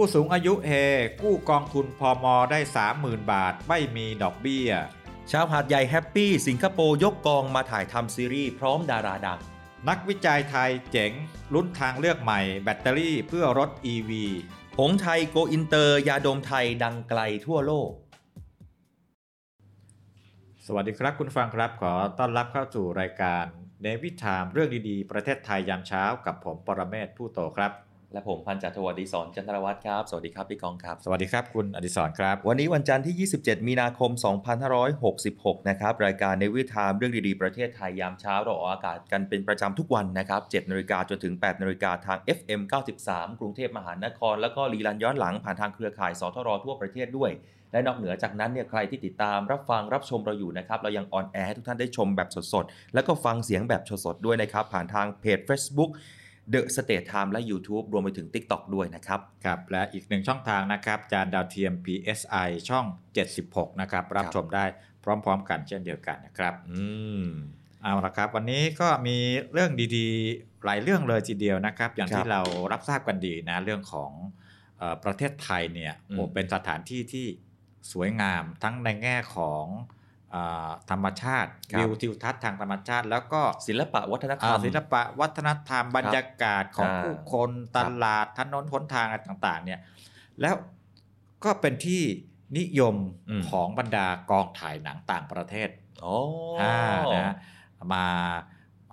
ผู้สูงอายุเฮกู้กองทุนพอมอได้ 30,000 บาท ไม่มีดอกเบี้ย ชาวหาดใหญ่ happy สิงคโปร์ยกกองมาถ่ายทำซีรีส์พร้อมดาราดัง นักวิจัยไทยเจ๋ง ลุ้นทางเลือกใหม่ แบตเตอรี่เพื่อรถ EV หงส์ไทย go inter ยาดมไทยดังไกลทั่วโลก สวัสดีครับคุณฟังครับ ขอต้อนรับเข้าสู่รายการ Navy Time เรื่องดีๆ ประเทศไทยยามเช้ากับผมปรเมศผู้โตครับ และผมพันจัตรวดีสอนจันทรวัตรครับ สวัสดีครับพี่กองครับ สวัสดีครับคุณอดิศรครับ วันนี้วันจันทร์ที่ 27 มีนาคม 2566 นะครับ รายการในวิทามเรื่องดีๆ ประเทศไทยยามเช้าเราออกอากาศกันเป็นประจำทุกวันนะครับ 7นาฬิกาจนถึง 8นาฬิกาทาง FM 93 กรุงเทพมหานคร แล้วก็รีลันย้อนหลังผ่านทางเครือข่ายสทรทั่วประเทศด้วย และนอกเหนือจากนั้นเนี่ยใครที่ติดตามรับฟังรับชมเราอยู่นะครับเรายังออนแอร์ให้ทุกท่านได้ชมแบบสดๆแล้วก็ฟังเสียงแบบสดๆด้วยนะครับผ่านทางเพจ Facebook The State Time และ YouTube รวมไปถึง TikTok ด้วยนะครับครับและอีกหนึ่งช่องทางนะครับจานดาวเทียม PSI ช่อง 76 นะครับ รับครับชมได้พร้อม ๆ กันเช่นเดียวกันนะครับ อืมเอาละครับ วันนี้ก็มีเรื่องดีๆ หลายเรื่องเลยทีเดียวนะครับ อย่างครับที่เรารับทราบกันดีนะเรื่องของเออประเทศไทยเนี่ยอืมโอ้เป็นสถานที่ที่สวยงามทั้งในแง่ของเออ ธรรมชาติครับวิวทิวทัศน์ทางธรรมชาติ แล้วก็ศิลปะวัฒนธรรอ่ามศิลปะวัฒนธรรมบรรยากาศของอ่าผู้คนตลาดถนนหนทางอะไรต่างๆเนี่ยแล้วก็เป็นที่นิยมอืมของบรรดากองถ่ายหนังต่างประเทศโอ้อ่านะมา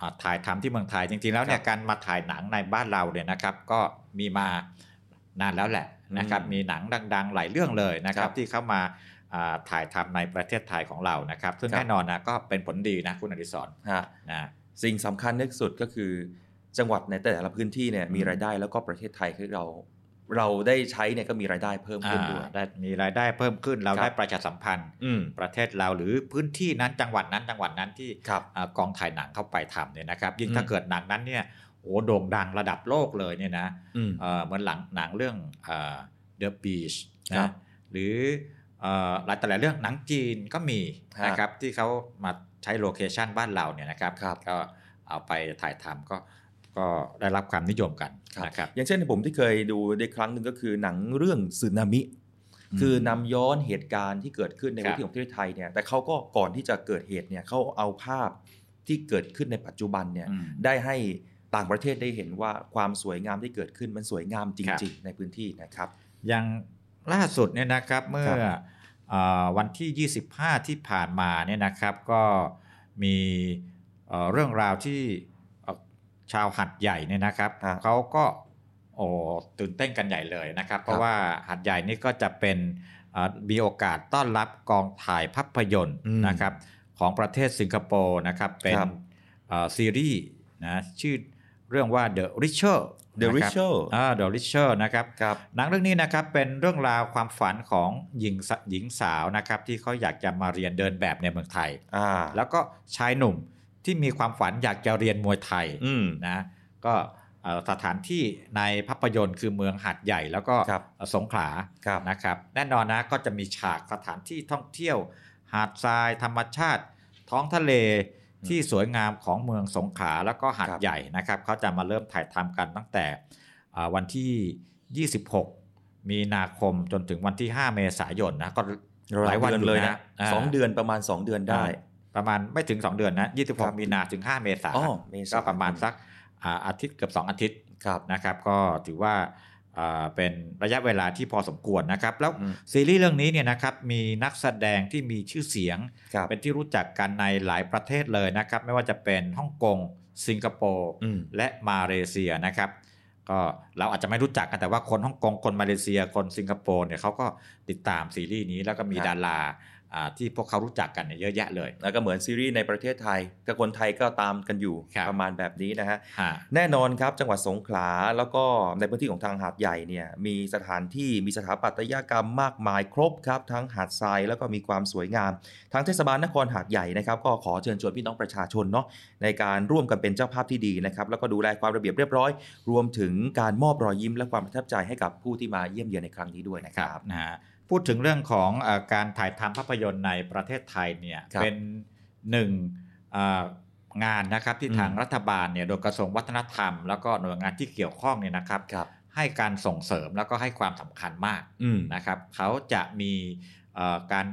มาถ่ายทำที่เมืองไทยจริงๆแล้วเนี่ยการมาถ่ายหนังในบ้านเราเนี่ยนะครับ ก็มีมานานแล้วแหละนะครับอืมมีหนังดัง ๆ หลายเรื่องเลยนะครัครับบที่เข้ามาอ่า ถ่ายทำในประเทศไทยของเรานะครับ ซึ่งครับแน่นอนนะก็เป็นผลดีนะคุณอดิศรฮะนะสิ่งสำคัญที่สุดก็คือ จังหวัดในแต่ละพื้นที่เนี่ยมีอืมรายได้แล้วก็ประเทศไทยคือเราเราได้ใช้เนี่ยก็มีรายได้เพิ่มขึ้นด้วยอ่าได้มีรายได้เพิ่มขึ้นเราครับได้ประชาสัมพันธ์อืมประเทศเราหรือพื้นที่นั้นจังหวัดนั้นจังหวัดนั้นที่ครับอ่ากองถ่ายหนังเข้าไปทำเนี่ยนะครับ ยิ่งอืมถ้าเกิดหนังนั้นเนี่ยโอ้โด่งดังระดับโลกเลยเนี่ยนะอืมเอ่อเหมือนหลังหนังเรื่องเอ่อ The Beach ครันะบหรือเอ่อ หลายแต่หลายเรื่องหนังจีนก็มีฮะนะครับที่เขามาใช้ location บ้านเราเนี่ยนะครับครับก็เอาไปถ่ายทำก็ก็ได้รับความนิยมกันครับนะครับอย่างเช่นผมที่เคยดูได้ครั้งหนึ่งก็คือหนังเรื่องสึนามิอืมคือนำย้อนเหตุการณ์ที่เกิดขึ้นในครัพื้นที่ของประเทศไทยเนี่ยแต่เขาก็ก่อนที่จะเกิดเหตุเนี่ยเขาเอาภาพที่เกิดขึ้นในปัจจุบันเนี่ยอืมได้ให้ต่างประเทศได้เห็นว่าความสวยงามที่เกิดขึ้นมันสวยงามครับจริง ๆ ในพื้นที่นะครับ อย่างล่าสุดเนี่ยนะครับเมื่อครับเออ วันที่ 25 ที่ผ่านมาเนี่ยนะครับก็มีเอ่อเรื่องราวที่เอ่อชาวหัดใหญ่เนี่ยนะครับฮะเขาก็โอ้ตื่นเต้นกันใหญ่เลยนะครับ เพราะว่าหัดใหญ่นี่ก็จะเป็นเอ่อมีโอกาสต้อนรับกองถ่ายภาพยนตร์อืมนะครับของประเทศสิงคโปร์นะครับเป็นครับเอ่อซีรีส์นะชื่อเรื่องว่า The Richer The นะครั บ Richer อ่า The Richer นะครับครับหนังเรื่องนี้นะครับเป็นเรื่องราวความฝันของหญิงสหญิงสาวนะครับที่เขาอยากจะมาเรียนเดินแบบในเมืองไทยอ่าแล้วก็ชายหนุ่มที่มีความฝันอยากจะเรียนมวยไทยอืมนะก็เอ่อสถานที่ในภาพยนตร์คือเมืองหาดใหญ่แล้วก็ครับเอ่อสงขลาครับนะครับแน่นอนนะก็จะมีฉากสถานที่ท่องเที่ยว หาดทรายธรรมชาติ ท้องทะเล ที่สวยงามของเมืองสงขลาแล้วก็หาดครับใหญ่นะครับเขาจะมาเริ่มถ่ายทำกันตั้งแต่อ่าวันที่ 26 มีนาคมจนถึงวันที่ 5 เมษายนนะก็หลายวันเดือนอยู่เลยนะนะาสองเดือนประมาณ 2 เดือนได้ ประมาณไม่ถึง 2 เดือนนะครับ26 มีนาถึง 5 เมษาอ๋อเมษาก็ประมาณสักอ่าอาทิตย์เกือบ2 อาทิตย์ครับนะครับ ก็ถือว่าอ่า เป็นระยะเวลาที่พอสมควรนะครับ แล้วอืมซีรีส์เรื่องนี้เนี่ยนะครับมีนักแสดงที่มีชื่อเสียงครับเป็นที่รู้จักกันในหลายประเทศเลยนะครับ ไม่ว่าจะเป็นฮ่องกง สิงคโปร์อืมและมาเลเซียนะครับ ก็เราอาจจะไม่รู้จักกันแต่ว่าคนฮ่องกงคนมาเลเซีย คนสิงคโปร์เนี่ยเขาก็ติดตามซีรีส์นี้แล้วก็มีครับดาราอ่า ที่พวกเขารู้จักกันเนี่ยเยอะแยะเลย แล้วก็เหมือนซีรีส์ในประเทศไทยก็คนไทยก็ตามกันอยู่ครับประมาณแบบนี้นะฮะฮะ แน่นอนครับจังหวัดสงขลาแล้วก็ในพื้นที่ของทางหาดใหญ่เนี่ยมีสถานที่มีสถาปัตยกรรมมากมายครบครับ ทั้งหาดทรายแล้วก็มีความสวยงาม ทางเทศบาลนครหาดใหญ่นะครับก็ขอเชิญชวนพี่น้องประชาชนเนาะในการร่วมกันเป็นเจ้าภาพที่ดีนะครับแล้วก็ดูแลความระเบียบเรียบร้อย รวมถึงการมอบรอยยิ้มและความประทับใจให้กับผู้ที่มาเยี่ยมเยียนในครั้งนี้ด้วยนะครับนะฮะ พูดถึงเรื่องของเออการถ่ายทำภาพยนตร์ในประเทศไทยเนี่ยครับเป็นหนึ่งเอ่องานนะครับที่อืมทางรัฐบาลเนี่ยโดยกระทรวงวัฒนธรรม แล้วก็หน่วยงานที่เกี่ยวข้องเนี่ยนะครับครับให้การส่งเสริมแล้วก็ให้ความสำคัญมากอืมนะครับเขาจะมีเอ่อการ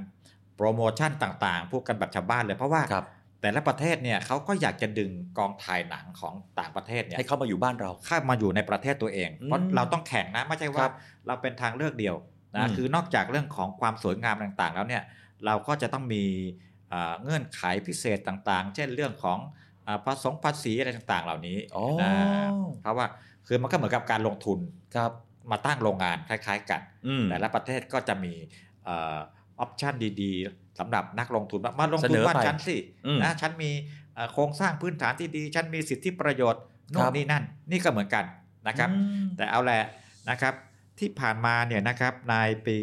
โปรโมชั่นต่างๆพูดกันแบบชาวบ้านเลยเพราะว่าครับแต่ละประเทศเนี่ยเขาก็อยากจะดึงกองถ่ายหนังของต่างประเทศเนี่ยให้เข้ามาอยู่บ้านเราเข้ามาอยู่ในประเทศตัวเองเพราะอืมเราต้องแข่งนะไม่ใช่คว่ารับเราเป็นทางเลือกเดียวอื นะมคือนอกจากเรื่องของความสวยงามต่างๆ แล้วเนี่ยเราก็จะต้องมีเอ่อเงื่อนไขพิเศษต่างๆ เช่นเรื่องของเอ่อภาษงภาษีอะไรต่างๆ เหล่านี้อ๋อนะเพราะว่าคือมันก็เหมือนกับการลงทุนครับมาตั้งโรงงานคล้าย ๆ กันอืมแต่ละประเทศก็จะมีออปชันดีๆสำหรับนักลงทุนว่ามาลงเสทุนนอบ้านไปฉันสิอืมนะฉันมีเอ่อโครงสร้างพื้นฐานที่ดี ฉันมีสิทธิประโยชน์โน่ครันบนี่นั่น นี่ก็เหมือนกันนะครับอืมแต่เอาแหละนะครับ ที่ผ่านมาเนี่ยนะครับในปี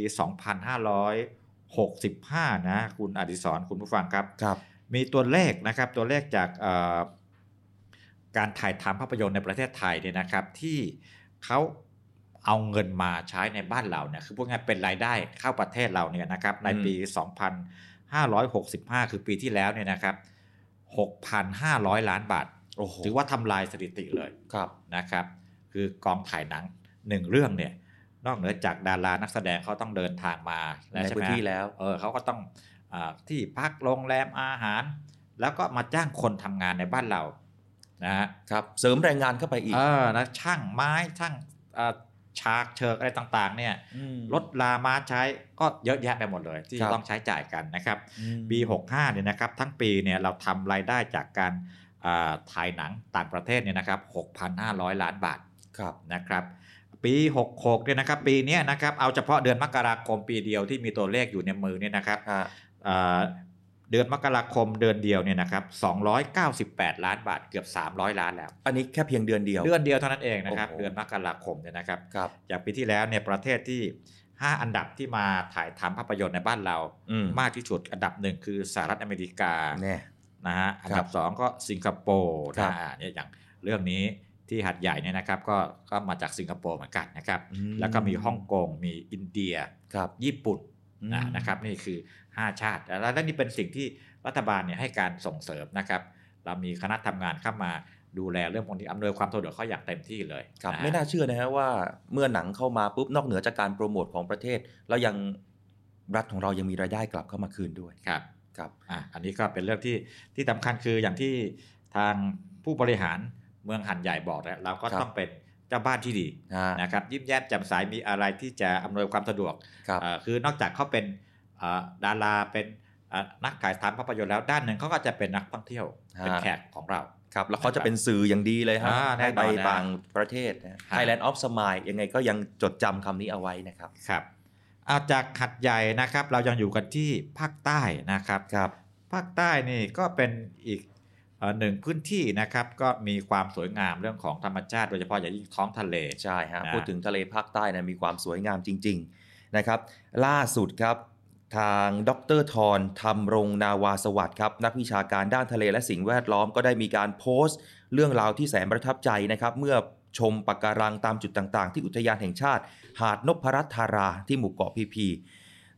2565 นะ คุณอดิศรคุณผู้ฟังครับครับมีตัวเลขนะครับตัวเลขจากเอ่อการถ่ายทำภาพยนตร์ในประเทศไทยเนี่ยนะครับ ที่เขาเอาเงินมาใช้ในบ้านเราเนี่ยคือพวกนี้ายๆเป็นรายได้เข้าประเทศเราเนี่ยนะครับในปี 2565 คือปีที่แล้วเนี่ยนะครับ 6,500 ล้านบาทโอ้โหถือว่าทำลายสถิติเลยครับนะครับ คือกองถ่ายหนังหนึ่งเรื่องเนี่ย นอกเหนือจากดารานักแสดงเขาต้องเดินทางมาในใช่พื้ไหมนที่แล้วเออเขาก็ต้องอาที่พักโรงแรมอาหาร แล้วก็มาจ้างคนทำงานในบ้านเรานะฮะครับเสริมแรงงานเข้าไปอีกเออนะช่างไม้ช่างอ่าฉากเชิกอะไรต่างๆเนี่ยมรถลามาใช้ก็เยอะแยะไปหมดเลย ที่ครับต้องใช้จ่ายกันนะครับอืมปี 65เนี่ยนะครับทั้งปีเนี่ยเราทำรายได้จากการอ่าถ่ายหนังต่างประเทศเนี่ยนะครับ6,500 ล้านบาทครับนะครับ ปี 66เนี่ยนะครับปีเนี้ยนะครับเอาเฉพาะเดือนมกราคมปีเดียวที่มีตัวเลขอยู่ในมือเนี่ยนะครับฮะอ่าเดือนมกราคมเดือนเดียวเนี่ยนะครับ298 ล้านบาทเกือบ 300 ล้านแล้ว อันนี้แค่เพียงเดือนเดียว เดือนเดียวเท่านั้นเองนะครับโอ้โหเดือนมกราคมเนี่ยนะครับครับจากปีที่แล้วเนี่ยประเทศที่ 5 อันดับที่มาถ่ายทำภาพยนตร์ในบ้านเราอืมมากที่สุดอันดับหนึ่งคือสหรัฐอเมริกาแน่นะฮะอันดับ 2 ก็สิงคโปร์ครันะบฮะเนี่ยอย่างเรื่องนี้ ที่หัดใหญ่เนี่ยนะครับก็ก็มาจากสิงคโปร์เหมือนกันนะครับอืมแล้วก็มีฮ่องกงมีอินเดียครับญี่ปุ่นนะอืมนะครับนี่คือ 5 ชาติ แล้วและนี่เป็นสิ่งที่รัฐบาลเนี่ยให้การส่งเสริมนะครับ เรามีคณะทำงานเข้ามาดูแลเรื่องพวกนี้อำนวยความสะดวกเขาอย่างเต็มที่เลยครับะฮะไม่น่าเชื่อนะฮะว่าเมื่อหนังเข้ามาปุ๊บนอกเหนือจากการโปรโมทของประเทศ แล้วยังรัฐของเรายังมีรายได้กลับเข้ามาคืนด้วยครับครับอะอันนี้ก็เป็นเรื่องที่ที่สำคัญคืออย่างที่ทางผู้บริหาร เมืองหันใหญ่บอกแล้วเราก็ครับต้องเป็นเจ้าบ้านที่ดีฮะนะครับยิ้มแย้มแจ่มใสมีอะไรที่จะอำนวยความสะดวกครับเอ่อคือนอกจากเขาเป็นเอ่อดาราเป็นเอ่อนักถ่ายทำภาพยนตร์แล้วด้านหนึ่งเขาก็จะเป็นนักท่องเที่ยวฮะเป็นแขกของเราครับแล้วเขาจะเป็นสื่ออย่างดีเลยฮะอ่าแน่ให้นไปอนนะต่างประเทศนะฮะ Thailand of Smile ยังไงก็ยังจดจำคำนี้เอาไว้นะครับครับเอาจากหัดใหญ่นะครับ เรายังอยู่กันที่ภาคใต้นะครับครับ ภาคใต้นี่ก็เป็นอีกเอ่อ หนึ่งพื้นที่นะครับก็มีความสวยงามเรื่องของธรรมชาติโดยเฉพาะอย่างยิ่งท้องทะเลใช่ฮะนะพูดถึงทะเลภาคใต้นะมีความสวยงามจริง ๆนะครับ ล่าสุดครับทางดรทรธรรมรงนาวาสวัสดิ์ครับนักวิชาการด้านทะเลและสิ่งแวดล้อมก็ได้มีการโพสต์ เรื่องราวที่แสนประทับใจนะครับ เมื่อชมปะการังตามจุดต่างๆ ที่อุทยานแห่งชาติ หาดนพรัตน์ธาราที่หมู่เกาะพีพี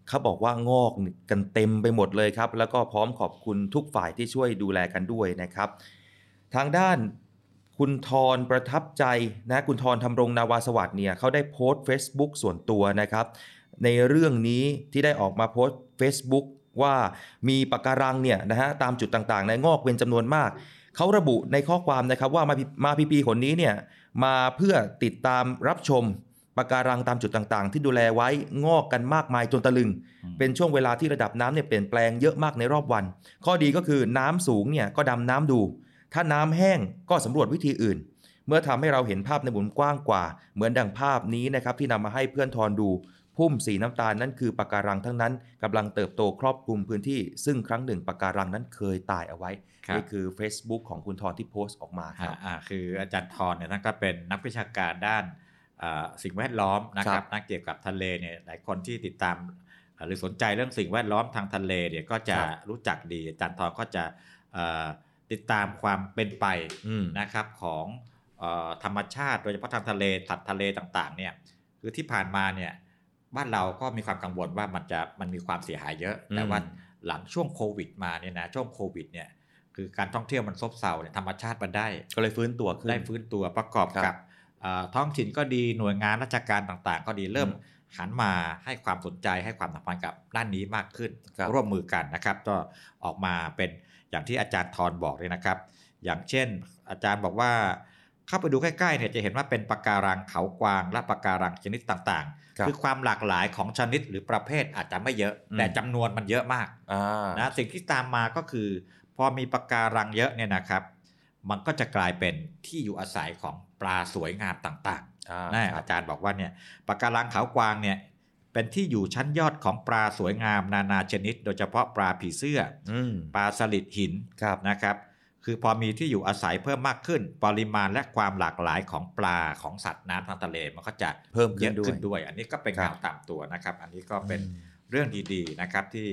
เขาบอกว่างอกกันเต็มไปหมดเลยครับ แล้วก็พร้อมขอบคุณทุกฝ่ายที่ช่วยดูแลกันด้วยนะครับ ทางด้านคุณทรประทับใจนะคุณทรทำรงนาวาสวัสดิ์เนี่ยเขาได้โพสต์ Facebook ส่วนตัวนะครับ ในเรื่องนี้ที่ได้ออกมาโพสต์ Facebook ว่ามีปะการังเนี่ยนะฮะตามจุดต่างๆ ในงอกเป็นจำนวนมาก เขาระบุในข้อความนะครับว่ามามาพีพีคนนี้เนี่ยมาเพื่อติดตามรับชม ปะการังตามจุดต่างๆ ที่ดูแลไว้งอกกันมากมายจนตะลึงอืมเป็นช่วงเวลาที่ระดับน้ำเนี่ยเปลี่ยนแปลงเยอะมากในรอบวัน ข้อดีก็คือน้ำสูงเนี่ยก็ดำน้ำดู ถ้าน้ำแห้งก็สำรวจวิธีอื่น เมื่อทำให้เราเห็นภาพในมุมกว้างกว่า เหมือนดังภาพนี้นะครับที่นำมาให้เพื่อนทอนดู พุ่มสีน้ำตาลนั่นคือปะการังทั้งนั้นกำลังเติบโตครอบคลุมพื้นที่ ซึ่งครั้งหนึ่งปะการังนั้นเคยตายเอาไว้ครับนี่คือ Facebook ของคุณทอนที่โพสต์ออกมาคอ่ารับอ่าคืออาจารย์ทรเนี่ยท่านก็เป็นนักวิชาการด้านอ่า สิ่งแวดล้อมนะคครัรับบนักเกี่ยวกับทะเลเนี่ยหลายคนที่ติดตามอ่าหรือสนใจเรื่องสิ่งแวดล้อมทางทะเลเนี่ยก็จะครับรู้จักดีอาจารย์ทรก็จะอ่าติดตามความเป็นไปอืมนะครับของเออธรรมชาติ โดยเฉพาะทางทะเลสัตว์ทะเลต่างๆเนี่ยคือที่ผ่านมาเนี่ยบ้านเราก็มีความกังวลว่ามันจะมันมีความเสียหายเยอะแต่อืมว่าหลังช่วงโควิดมาเนี่ยนะช่วงโควิดเนี่ยคือการท่องเที่ยวมันซบเซาเนี่ยธรรมชาติมันได้ ก็เลยฟื้นตัวขึ้นได้ฟื้นตัวประกอบครับกับเอ่อ ท้องถิ่นก็ดีหน่วยงานราชการต่างๆ ก็ดีเริ่มอืมหันมาให้ความสนใจให้ความสำคัญกับด้านนี้มากขึ้นครับร่วมมือกันนะครับ ก็ออกมาเป็นอย่างที่อาจารย์ทรบอกเลยนะครับ อย่างเช่น อาจารย์บอกว่าเข้าไปดูใกล้ๆเนี่ยจะเห็นว่าเป็นปะการังเขากวาง และปะการังชนิดต่างครับๆคือความหลากหลายของชนิดหรือประเภทอาจจะไม่เยอะอืมแต่จำนวนมันเยอะมากอ่านะสิ่งที่ตามมาก็คือ พอมีปะการังเยอะเนี่ยนะครับ มันก็จะกลายเป็นที่อยู่อาศัยของปลาสวยงามต่างอ่าๆนะครับอาจารย์บอกว่าเนี่ยปะการังขาวกวางเนี่ยเป็นที่อยู่ชั้นยอดของปลาสวยงามนานาชนิด โดยเฉพาะปลาผีเสื้ออืมปลาสลิดหินครับนะครับ คือพอมีที่อยู่อาศัยเพิ่มมากขึ้น ปริมาณและความหลากหลายของปลาของสัตว์น้ำทางทะเลมันก็จะเพิ่มเยขึ้นอะด้วยขึ้นด้วย อันนี้ก็เป็นครับข่าวตามตัวนะครับ อันนี้ก็เป็นอืมเรื่องดีๆนะครับที่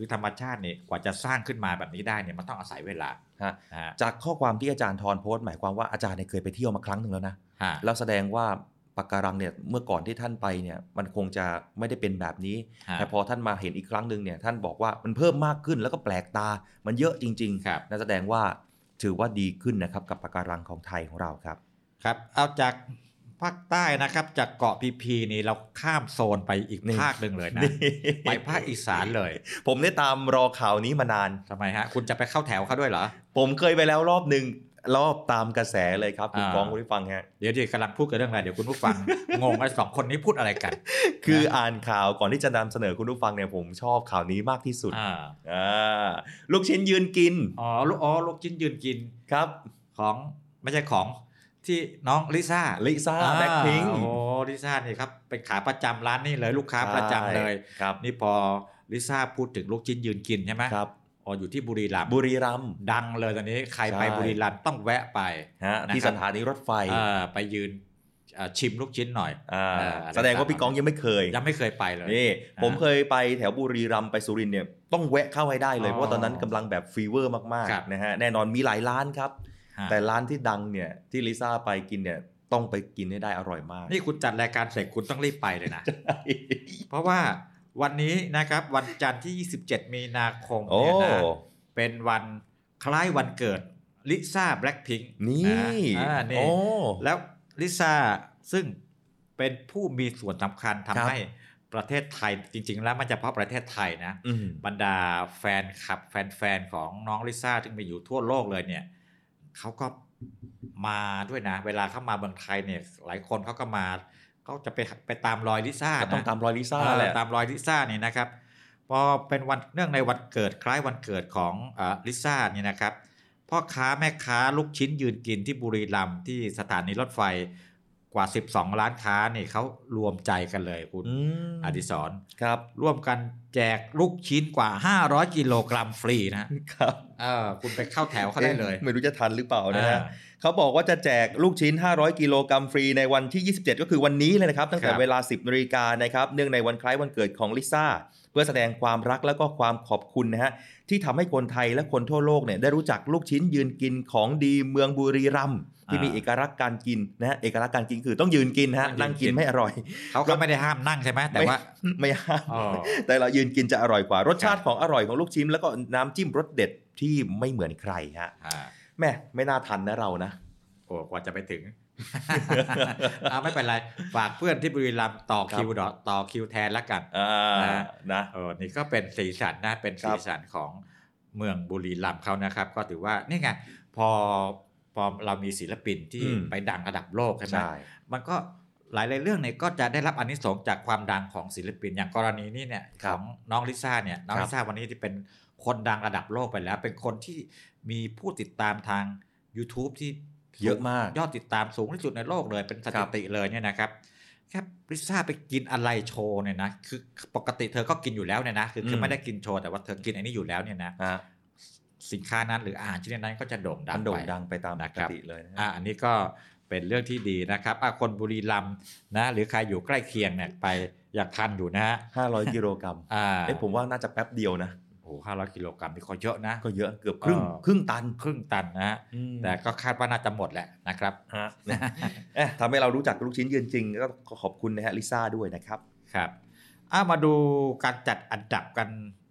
คือธรรมชาติเนี่ยกว่าจะสร้างขึ้นมาแบบนี้ได้เนี่ยมันต้องอาศัยเวลาฮะนะฮะจากข้อความที่อาจารย์ทรโพสต์หมายความว่าอาจารย์เนี่ยเคยไปเที่ยวมาครั้งหนึ่งแล้วนะฮะแล้วแสดงว่าปะการังเนี่ยเมื่อก่อนที่ท่านไปเนี่ยมันคงจะไม่ได้เป็นแบบนี้ฮะแต่พอท่านมาเห็นอีกครั้งหนึ่งเนี่ยท่านบอกว่ามันเพิ่มมากขึ้นแล้วก็แปลกตา มันเยอะจริงครับนั่นแสดงว่าถือว่าดีขึ้นนะครับกับปะการังของไทยของเราครับครับเอาจาก ภาคใต้นะครับจากเกาะพีพีนี่เราข้ามโซนไปอีกนี่ภาคหนึ่งเลยนะไปภาคอีสานเลย ผมได้ตามรอข่าวนี้มานานทำไมฮะ คุณจะไปเข้าแถวเขาด้วยเหรอ ผมเคยไปแล้วรอบหนึ่งรอบตามกระแสเลยครับคุณอ่ากองคุณผู้ฟังฮะเดี๋ยวที่กำลังพูดกันเรื่องอะไรเดี๋ยวคุณผู้ฟังงงไอ้สองคนนี้พูดอะไรกัน คืออ่านข่าวก่อนที่จะนำเสนอคุณผู้ฟังเนี่ยผมชอบข่าวนี้มากที่สุดอ่าอ่าลูกชิ้นยืนกินอ๋อลูกอ๋อลูกชิ้นยืนกินครับ ของไม่ใช่ของ ที่น้องลิซ่าลิซ่าอ่าแบ็คพิงโอ้ลิซ่านี่ครับเป็นขาประจำร้านนี่เลยลูกค้าประจำเลยครับนี่พอลิซ่าพูดถึงลูกชิ้นยืนกินใช่ไหมครับอ๋ออยู่ที่บุรีรัมย์บุรีรัมย์ดังเลยตอนนี้ใครไปใช่บุรีรัมย์ต้องแวะไปฮะนะครับที่สถานีรถไฟเอ่อไปยืนเอ่อชิมลูกชิ้นหน่อยอ่าเอออะไรแสดงว่าพี่กองยังไม่เคย ยังไม่เคยไปเลยนี่อ่าผมเคยไปแถวบุรีรัมย์ไปสุรินทร์เนี่ยต้องแวะเข้าให้ได้เลยอ๋อเพราะว่าตอนนั้นกำลังแบบ fever มากครับๆนะฮะแน่นอนมีหลายร้านครับฮะ แต่ร้านที่ดังเนี่ยที่ลิซ่าไปกินเนี่ยต้องไปกินให้ได้อร่อยมาก นี่คุณจัดรายการเสร็จคุณต้องรีบไปเลยนะ เพราะว่าวันนี้นะครับวันจันทร์ที่ 27 มีนาคมโอ้เนี่ยนะเป็นวันคล้ายวันเกิดลิซ่าแบล็คพิงค์นี่อ่านี่โอ้แล้วลิซ่าซึ่งเป็นผู้มีส่วนสำคัญครัทำบให้ประเทศไทยจริง ๆ แล้วไมันเฉพาะประเทศไทยนะอืมบรรดาแฟนคลับแฟนๆของน้องลิซ่าที่มีอยู่ทั่วโลกเลยเนี่ย เขาก็มาด้วยนะ เวลาเขามาเมืองไทยเนี่ย หลายคนเขาก็มาเขาจะไปไปตามรอยลิซ่าก็ต้องนะตามรอยลิซ่าเออแหละตามรอยลิซ่านี่นะครับพอเป็นวันเนื่องในวันเกิดคล้ายวันเกิดของอ่าลิซ่านี่นะครับพ่อค้าแม่ค้าลูกชิ้นยืนกินที่บุรีรัมย์ที่สถานีรถไฟ กว่า 12 ร้านค้านี่เขารวมใจกันเลยคุณอืมอดิศรครับ ร่วมกันแจกลูกชิ้นกว่า 500 กิโลกรัมฟรีนะครับเออคุณไปเข้าแถวเขาได้เลยอ๊ะไม่รู้จะทันหรือเปล่านะฮะอ่าเขาบอกว่าจะแจกลูกชิ้น 500 กิโลกรัมฟรีในวันที่ 27 ก็คือวันนี้เลยนะครับ ตั้งแต่ครับเวลา 10นาฬิกานะครับเนื่องในวันคล้ายวันเกิดของลิซ่าเพื่อแสดงความรักและก็ความขอบคุณนะฮะที่ทำให้คนไทยและคนทั่วโลกเนี่ยได้รู้จักลูกชิ้นยืนกินของดีเมืองบุรีรัมย์ ที่มีเอกลักษณ์การกินนะฮะเอกลักษณ์การกินคือต้องยืนกินนะฮะนั่งกินไม่อร่อยเขาก็ไม่ได้ห้ามนั่งใช่ไหมแต่ว่าไม่ไม่ห้ามอ๋อแต่เรายืนกินจะอร่อยกว่ารสชาติครับของอร่อยของลูกชิ้น แล้วก็น้ำจิ้มรสเด็ดที่ไม่เหมือนใครฮะอ่าแม่ไม่น่าทันนะเรานะโอ้กว่าจะไปถึงอ่าไม่เป็นไร ฝากเพื่อนที่บุรีรัมย์ต่อครับคิวดอต่อคิวแทนแล้วกันอ่านะนะเออนี่ก็เป็นสีสันนะเป็นครัสีบสันของเมืองบุรีรัมย์เขานะครับ ก็ถือว่านี่ไงพอ พอเรามีศิลปินที่อืมไปดังระดับโลกใช่ไหมใช่มันก็หลายๆเรื่องเนี่ยก็จะได้รับอานิสงส์จากความดังของศิลปินอย่างกรณีนี้เนี่ยครัขบองน้องลิซ่าเนี่ยน้องครับลิซ่าวันนี้ที่เป็นคนดังระดับโลกไปแล้ว เป็นคนที่มีผู้ติดตามทาง YouTube ที่เยอะมากยอดติดตามสูงที่สุดในโลกเลยเป็นสถิติเลยเนี่ยนะครับแค่ลิซ่าไปกินอะไรโชว์เนี่ยนะคือปกติเธอก็กินอยู่แล้วเนี่ยนะคือคือมไม่ได้กินโชว์แต่ว่าเธอกินอันนี้อยู่แล้วเนี่ยนะฮะ สินค้านั้นหรืออาหารชนิดนั้นก็จะโด่งดัมังนโด่งไปดังไปตามปนะกครับติเลยนะฮะอ่าอันนี้ก็เป็นเรื่องที่ดีนะครับอะคนบุรีรัมย์นะหรือใครอยู่ใกล้เคียงเนี่ยไปอยากทันอยู่นะฮะห้าร้อยกิโลกรัมอ่าเอ้ผมว่าน่าจะแป๊บเดียวนะโอ้โหห้าร้อยกิโลกรัมนี่ก็เยอะนะ ก็เยอะเกือบครึ่งเออครึ่งตันครึ่งตันนะฮะอืมแต่ก็คาดว่าน่าจะหมดแหละนะครับฮะเอ๊ะทำให้เรารู้จักลูกชิ้นยืนจริงก็ขอบคุณนะฮะลิซ่าด้วยนะครับครับอะมาดูการจัดอันดับกัน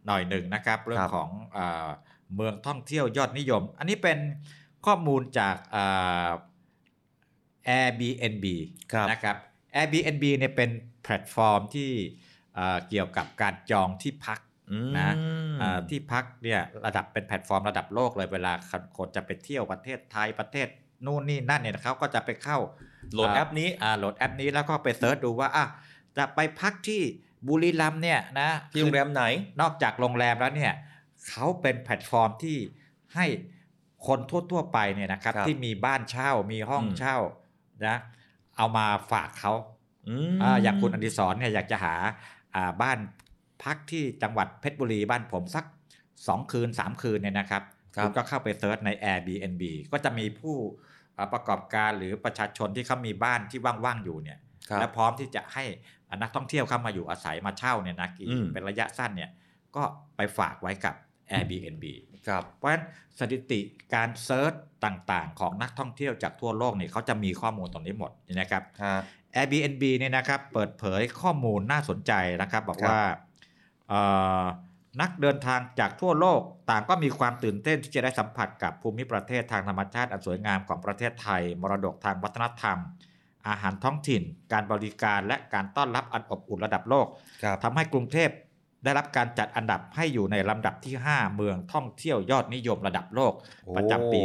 หน่อยหนึ่งนะครับ เรื่องครับของอา เมืองท่องเที่ยวยอดนิยม อันนี้เป็นข้อมูลจากอ่า Airbnb ครับนะครับ Airbnb เนี่ยเป็นแพลตฟอร์มที่อ่าเกี่ยวกับการจองที่พักอืมนะอ่าที่พักเนี่ยระดับเป็นแพลตฟอร์มระดับโลกเลยเวลาคนจะไปเที่ยวประเทศไทยประเทศนู่นนี่นั่นเนี่ยเขาก็จะไปเข้าโหลดแอปนี้อ่าโหลดแอปนี้แล้วก็ไป search ดูว่าอะจะไปพักที่บุรีรัมย์เนี่ยนะที่โรงแรมไหนนอกจากโรงแรมแล้วเนี่ย เขาเป็นแพลตฟอร์มที่ให้คนทั่วๆไปเนี่ยนะครับครับที่มีบ้านเช่ามีห้องอืมเช่านะเอามาฝากเขาอืมอ่าอย่างคุณอดิศรเนี่ยอยากจะหาอ่าบ้านพักที่จังหวัดเพชรบุรีบ้านผมสัก 2 คืน 3 คืนเนี่ยนะครับครับณก็เข้าไป search ใน Airbnb ก็จะมีผู้อ่าประกอบการหรือประชาชนที่เขามีบ้านที่ว่างๆอยู่เนี่ยครับและพร้อมที่จะให้นักท่องเที่ยวเข้ามาอยู่อาศัยมาเช่าเนี่ยนะกี่อืมเป็นระยะสั้นเนี่ยก็ไปฝากไว้กับ Airbnb ครับเพราะฉะนั้นสถิติการเซิร์ชต่างๆ ของนักท่องเที่ยวจากทั่วโลกเนี่ยเขาจะมีข้อมูลตรงนี้หมดนะครับฮะ Airbnb เนี่ยนะครับเปิดเผยข้อมูลน่าสนใจนะครับ บอกครับว่าเอ่อนักเดินทางจากทั่วโลกต่างก็มีความตื่นเต้นที่จะได้สัมผัสกับภูมิประเทศทางธรรมชาติอันสวยงามของประเทศไทย มรดกทางวัฒนธรรม อาหารท้องถิ่น การบริการและการต้อนรับอันอบอุ่นระดับโลกครับทำให้กรุงเทพ ได้รับการจัดอันดับให้อยู่ในลำดับที่ 5 เมืองท่องเที่ยวยอดนิยมระดับโลกโอ้ประจำปี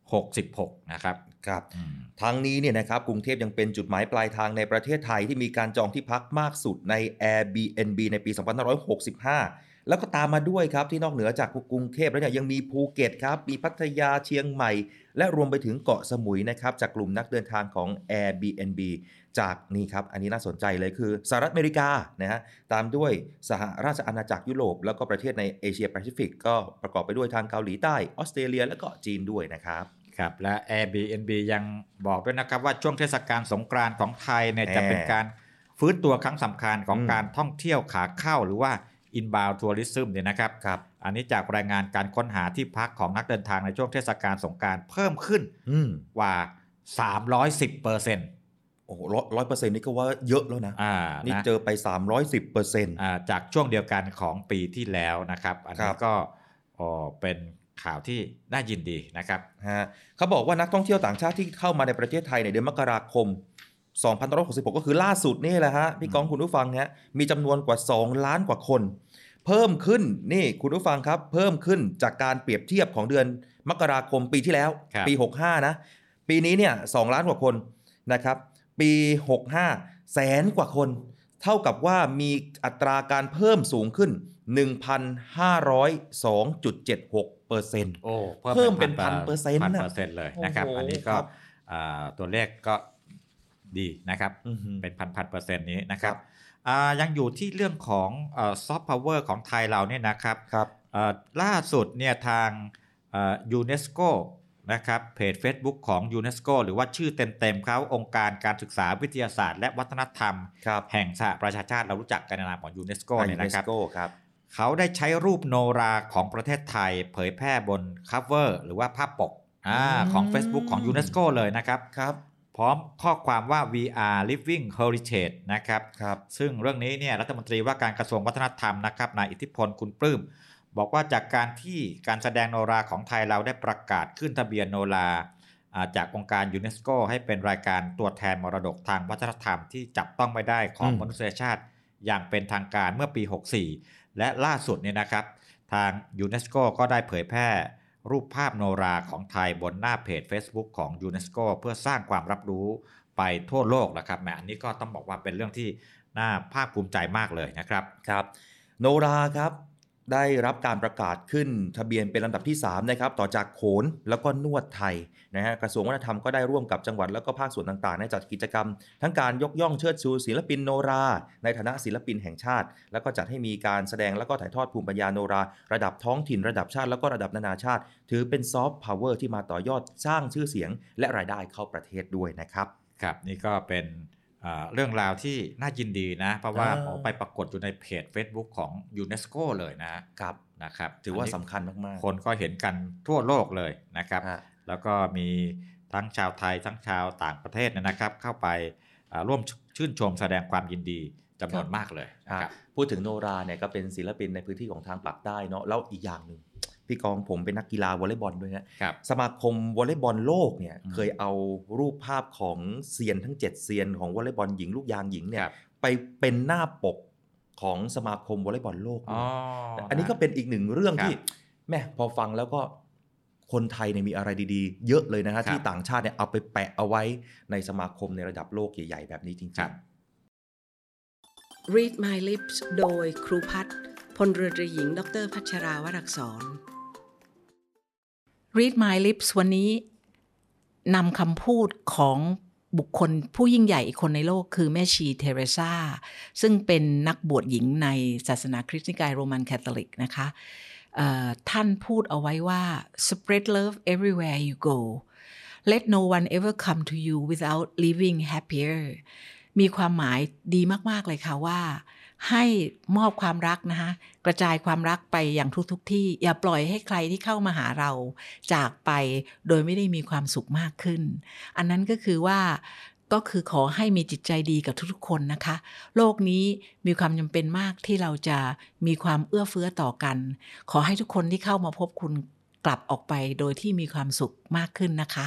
2566 นะครับครับอืมทั้งนี้เนี่ยนะครับกรุงเทพยังเป็นจุดหมายปลายทางในประเทศไทยที่มีการจองที่พักมากสุดใน Airbnb ในปี 2565 แล้วก็ตามมาด้วยครับที่นอกเหนือจากกรุงเทพแล้วเนี่ยยังมีภูเก็ตครับมีพัทยาเชียงใหม่ และรวมไปถึงเกาะสมุยนะครับจากกลุ่มนักเดินทางของ Airbnb จากนี่ครับ อันนี้น่าสนใจเลยคือสหรัฐอเมริกานะฮะตามด้วยสหราชอาณาจักรยุโรป แล้วก็ประเทศในเอเชียแปซิฟิกก็ประกอบไปด้วยทางเกาหลีใต้ออสเตรเลีย และก็จีนด้วยนะครับครับและ Airbnb ยังบอกด้วยนะครับว่าช่วงเทศกาลสงกรานต์ของไทยเนี่ยแหมจะเป็นการฟื้นตัวครั้งสำคัญของอืมการท่องเที่ยวขาเข้าหรือว่า inbound tourism เนี่ยนะครับครับอันนี้จากรายงานการค้นหาที่พักของนักเดินทางในช่วงเทศกาลสงกรานต์เพิ่มขึ้นอืมกว่า 310เปอร์เซ็นต์ โอ้โหร้อยเปอร์เซ็นต์นี่ก็ว่าเยอะแล้วนะอ่านี่นะเจอไป 310เปอร์เซ็นต์อ่าจากช่วงเดียวกันของปีที่แล้วนะครับ อันครันี้บก็อ๋อเป็นข่าวที่น่ายินดีนะครับฮะเขาบอกว่านักท่องเที่ยวต่างชาติที่เข้ามาในประเทศไทยในเดือนมกราคม2566 ก็คือล่าสุดนี่แหละฮะพี่ก้องคุณผู้ฟังฮะมีจำนวนกว่า 2 ล้านกว่าคน เพิ่มขึ้นนี่คุณผู้ฟังครับ เพิ่มขึ้นจากการเปรียบเทียบของเดือนมกราคมปีที่แล้วครับปี 65 นะ ปีนี้เนี่ย2ล้านกว่าคนนะครับ ปี 65 แสนกว่าคน เท่ากับว่ามีอัตราการเพิ่มสูงขึ้น 1,502.76เปอร์เซ็นต์โอ้เพิ่มเป็นพันเปอร์เซ็นต์พันน่ะเปอร์เซ็นต์เลยนะครับโอ้โหอันนี้ก็ครับอ่าตัวเลขก็ดีนะครับ เป็นพันพันเปอร์เซ็นต์นี้นะครับอ่ายังอยู่ที่เรื่องของซอฟต์พาวเวอร์ของไทยเราเนี่ยนะครับครับอ่าล่าสุดเนี่ยทางยูเนสโก นะครับเพจ Facebook ของยูเนสโกหรือว่าชื่อเต็มๆเขาองค์การการศึกษาวิทยาศาสตร์ และวัฒนธรรมครับแห่งสหประชาชาติเรารู้จักกันในนามของยูเนสโกเนี่ยนะครับ UNESCO ครับเขาได้ใช้รูปโนราของประเทศไทย เผยแพร่บน cover หรือว่าภาพปกอาอืมของ Facebook ของยูเนสโกเลยนะครับครับ พร้อมข้อความว่า we are living heritage นะครับครับซึ่งเรื่องนี้เนี่ยรัฐมนตรีว่าการกระทรวงวัฒนธรรมนะครับนายอิทธิพลคุณปลื้ม บอกว่าจากการที่การแสดงโนราของไทยเราได้ประกาศขึ้นทะเบียนโนราจากองค์การยูเนสโกให้เป็นรายการตัวแทนมรดกทางวัฒนธรรมที่จับต้องไม่ได้ของมนุษยชาติอย่างเป็นทางการเมื่อปี 64 และล่าสุดเนี่ยนะครับ ทางยูเนสโกก็ได้เผยแพร่รูปภาพโนราของไทยบนหน้าเพจ Facebook ของยูเนสโกเพื่อสร้างความรับรู้ไปทั่วโลกนะครับแหมอันนี้ก็ต้องบอกว่าเป็นเรื่องที่น่าภาคภูมิใจมากเลยนะครับครับ โนราครับ ได้รับการประกาศขึ้นทะเบียนเป็นลำดับที่3นะครับต่อจากโขนแล้วก็นวดไทยนะฮะกระทรวงวัฒนธรรมก็ได้ร่วมกับจังหวัดแล้วก็ภาคส่วนต่างๆในจัดกิจกรรม ทั้งการยกย่องเชิดชูศิลปินโนรา ในฐานะศิลปินแห่งชาติ แล้วก็จัดให้มีการแสดงแล้วก็ถ่ายทอดภูมิปัญญาโนรา ระดับท้องถิ่นระดับชาติแล้วก็ระดับนานาชาติ ถือเป็นซอฟต์พาวเวอร์ที่มาต่อยอดสร้างชื่อเสียง และรายได้เข้าประเทศด้วยนะครับครับนี่ก็เป็น เอ่อเรื่องราวที่น่ายินดีนะ เพราะว่าอ่าผมไปปรากฏอยู่ในเพจ Facebook ของยูเนสโกเลยนะครับนะครับถือว่านี้สำคัญมากๆ คนก็เห็นกันทั่วโลกเลยนะครับฮะแล้วก็มีทั้งชาวไทยทั้งชาวต่างประเทศเนี่ยนะครับ เข้าไปอ่าร่วมชื่นชมแสดงความยินดีจำนวนมากเลยนะอะครับพูดถึงโนราเนี่ยก็เป็นศิลปินในพื้นที่ของทางปากใต้เนาะแล้วอีกอย่างหนึ่ง พี่กองผมเป็นนักกีฬาวอลเลย์บอลด้วยนะครับสมาคมวอลเลย์บอลโลกเนี่ยอืมเคยเอารูปภาพของเซียนทั้ง 7 เซียนของวอลเลย์บอลหญิงลูกยางหญิงเนี่คยรับไปเป็นหน้าปกของสมาคมวอลเลย์บอลโลกอ๋อด้วยอันนี้ก็เป็นอีกหนึ่งเรื่องครับที่แม่พอฟังแล้วก็คนไทยเนี่ยมีอะไรดีๆ เยอะเลยนะฮะครับที่ต่างชาติเนี่ยเอาไปแปะเอาไว้ในสมาคมในระดับโลกใหญ่ๆ แบบนี้จริงครับๆ Read My Lips โดยครูพัฒน์พลเรือตรีหญิง ดรพัชราวรักษร Read My Lips วันนี้นำคำพูดของบุคคลผู้ยิ่งใหญ่อีกคนในโลกคือแม่ชีเทเรซาซึ่งเป็นนักบวชหญิงในศาสนาคริสต์นิกายโรมันคาทอลิกนะคะท่านพูดเอาไว้ว่า spread love everywhere you go let no one ever come to you without leaving happier มีความหมายดีมาก ๆ เลยค่ะว่า ให้มอบความรักนะคะกระจายความรักไปอย่างทุกๆทที่ อย่าปล่อยให้ใครที่เข้ามาหาเราจากไปโดยไม่ได้มีความสุขมากขึ้น อันนั้นก็คือว่าก็คือขอให้มีจิตใจดีกับทุกๆคนนะคะ โลกนี้มีความจำเป็นมากที่เราจะมีความเอื้อเฟื้อต่อกัน ขอให้ทุกคนที่เข้ามาพบคุณกลับออกไปโดยที่มีความสุขมากขึ้นนะคะ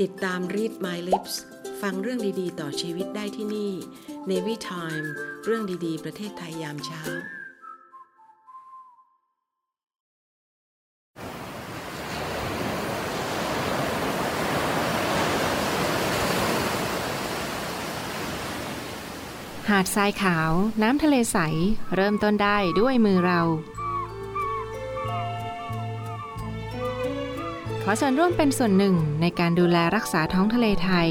ติดตาม Read My Lips ฟังเรื่องดีๆ ต่อชีวิตได้ที่นี่ Navy Time เรื่องดีๆ ประเทศไทยยามเช้า หาดทรายขาว น้ำทะเลใส เริ่มต้นได้ด้วยมือเรา ขอส่วนร่วมเป็นส่วนหนึ่งในการดูแลรักษาท้องทะเลไทย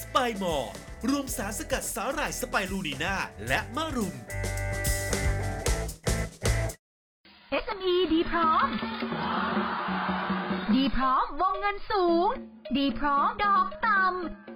สไปมอร์รวมสารสกัดสาหร่ายสไปรูนีนาและมะรุม SME ดีพร้อม ดีพร้อมวงเงินสูง ดีพร้อมดอกต่ำ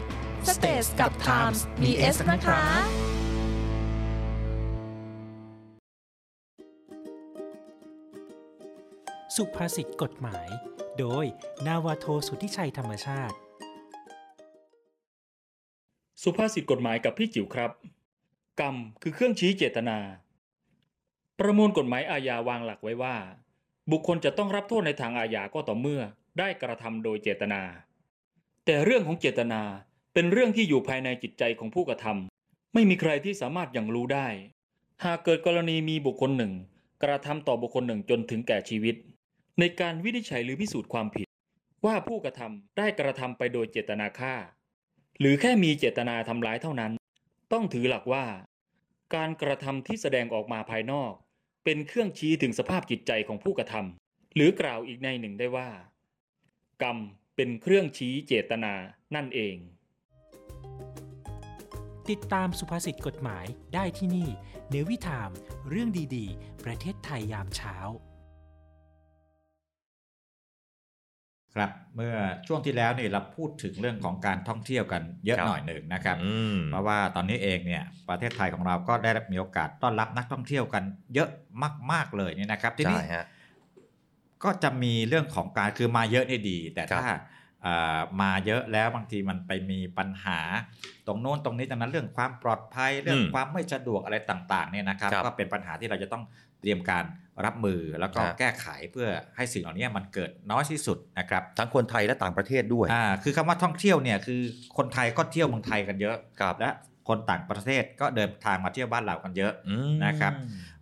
www.thestagetimes.com Stage กับ Times มี S นะคะ สุภาษิตกฎหมาย โดย นาวาโทสุทธิชัยธรรมชาติ สุภาษิตกฎหมายกับพี่จิ๋วครับ กรรมคือเครื่องชี้เจตนา ประมวลกฎหมายอาญาวางหลักไว้ว่า บุคคลจะต้องรับโทษในทางอาญาก็ต่อเมื่อได้กระทำโดยเจตนา แต่เรื่องของเจตนา เป็นเรื่องที่อยู่ภายในจิตใจของผู้กระทำไม่มีใครที่สามารถอย่างรู้ได้ หากเกิดกรณีมีบุคคลหนึ่ง กระทำต่อบุคคลหนึ่งจนถึงแก่ชีวิต ในการวินิจฉัยหรือพิสูจน์ความผิด ว่าผู้กระทำได้กระทำไปโดยเจตนาฆ่า หรือแค่มีเจตนาทำร้ายเท่านั้น ต้องถือหลักว่า การกระทำที่แสดงออกมาภายนอก เป็นเครื่องชี้ถึงสภาพจิตใจของผู้กระทำหรือกล่าวอีกในหนึ่งได้ว่า กรรมเป็นเครื่องชี้เจตนานั่นเอง ติดตามสุภาษิตกฎหมายได้ที่นี่ เนวิทาม เรื่องดีๆ ประเทศไทยยามเช้า ครับเมื่อช่วงที่แล้วนี่เราพูดถึงเรื่องของการท่องเที่ยวกันเยอะครับหน่อยหนึ่งนะครับ อืม เพราะว่าตอนนี้เองเนี่ยประเทศไทยของเราก็ได้มีโอกาสต้อนรับนักท่องเที่ยวกันเยอะมาก ๆเลยเนี่ยนะครับทีนี้ ใช่ฮะ ก็จะมีเรื่องของการคือมาเยอะนี่ดี แต่ถ้าเอ่อ มาเยอะแล้วบางทีมันไปมีปัญหา ตรงโน้นตรงนี้ตรงนั้นเรื่องความปลอดภัยเรื่องอืมความไม่สะดวกอะไรต่างๆเนี่ยนะครับครับก็เป็นปัญหาที่เราจะต้องเตรียมการรับมือแล้วก็ฮะแก้ไขเพื่อให้สิ่งเหล่านี้มันเกิดน้อยที่สุดนะครับทั้งคนไทยและต่างประเทศด้วยอ่าคือคำว่าท่องเที่ยวเนี่ยคือคนไทยก็เที่ยวเมืองไทยกันเยอะครับและคนต่างประเทศก็เดินทางมาเที่ยวบ้านเรากันเยอะอืมนะครับ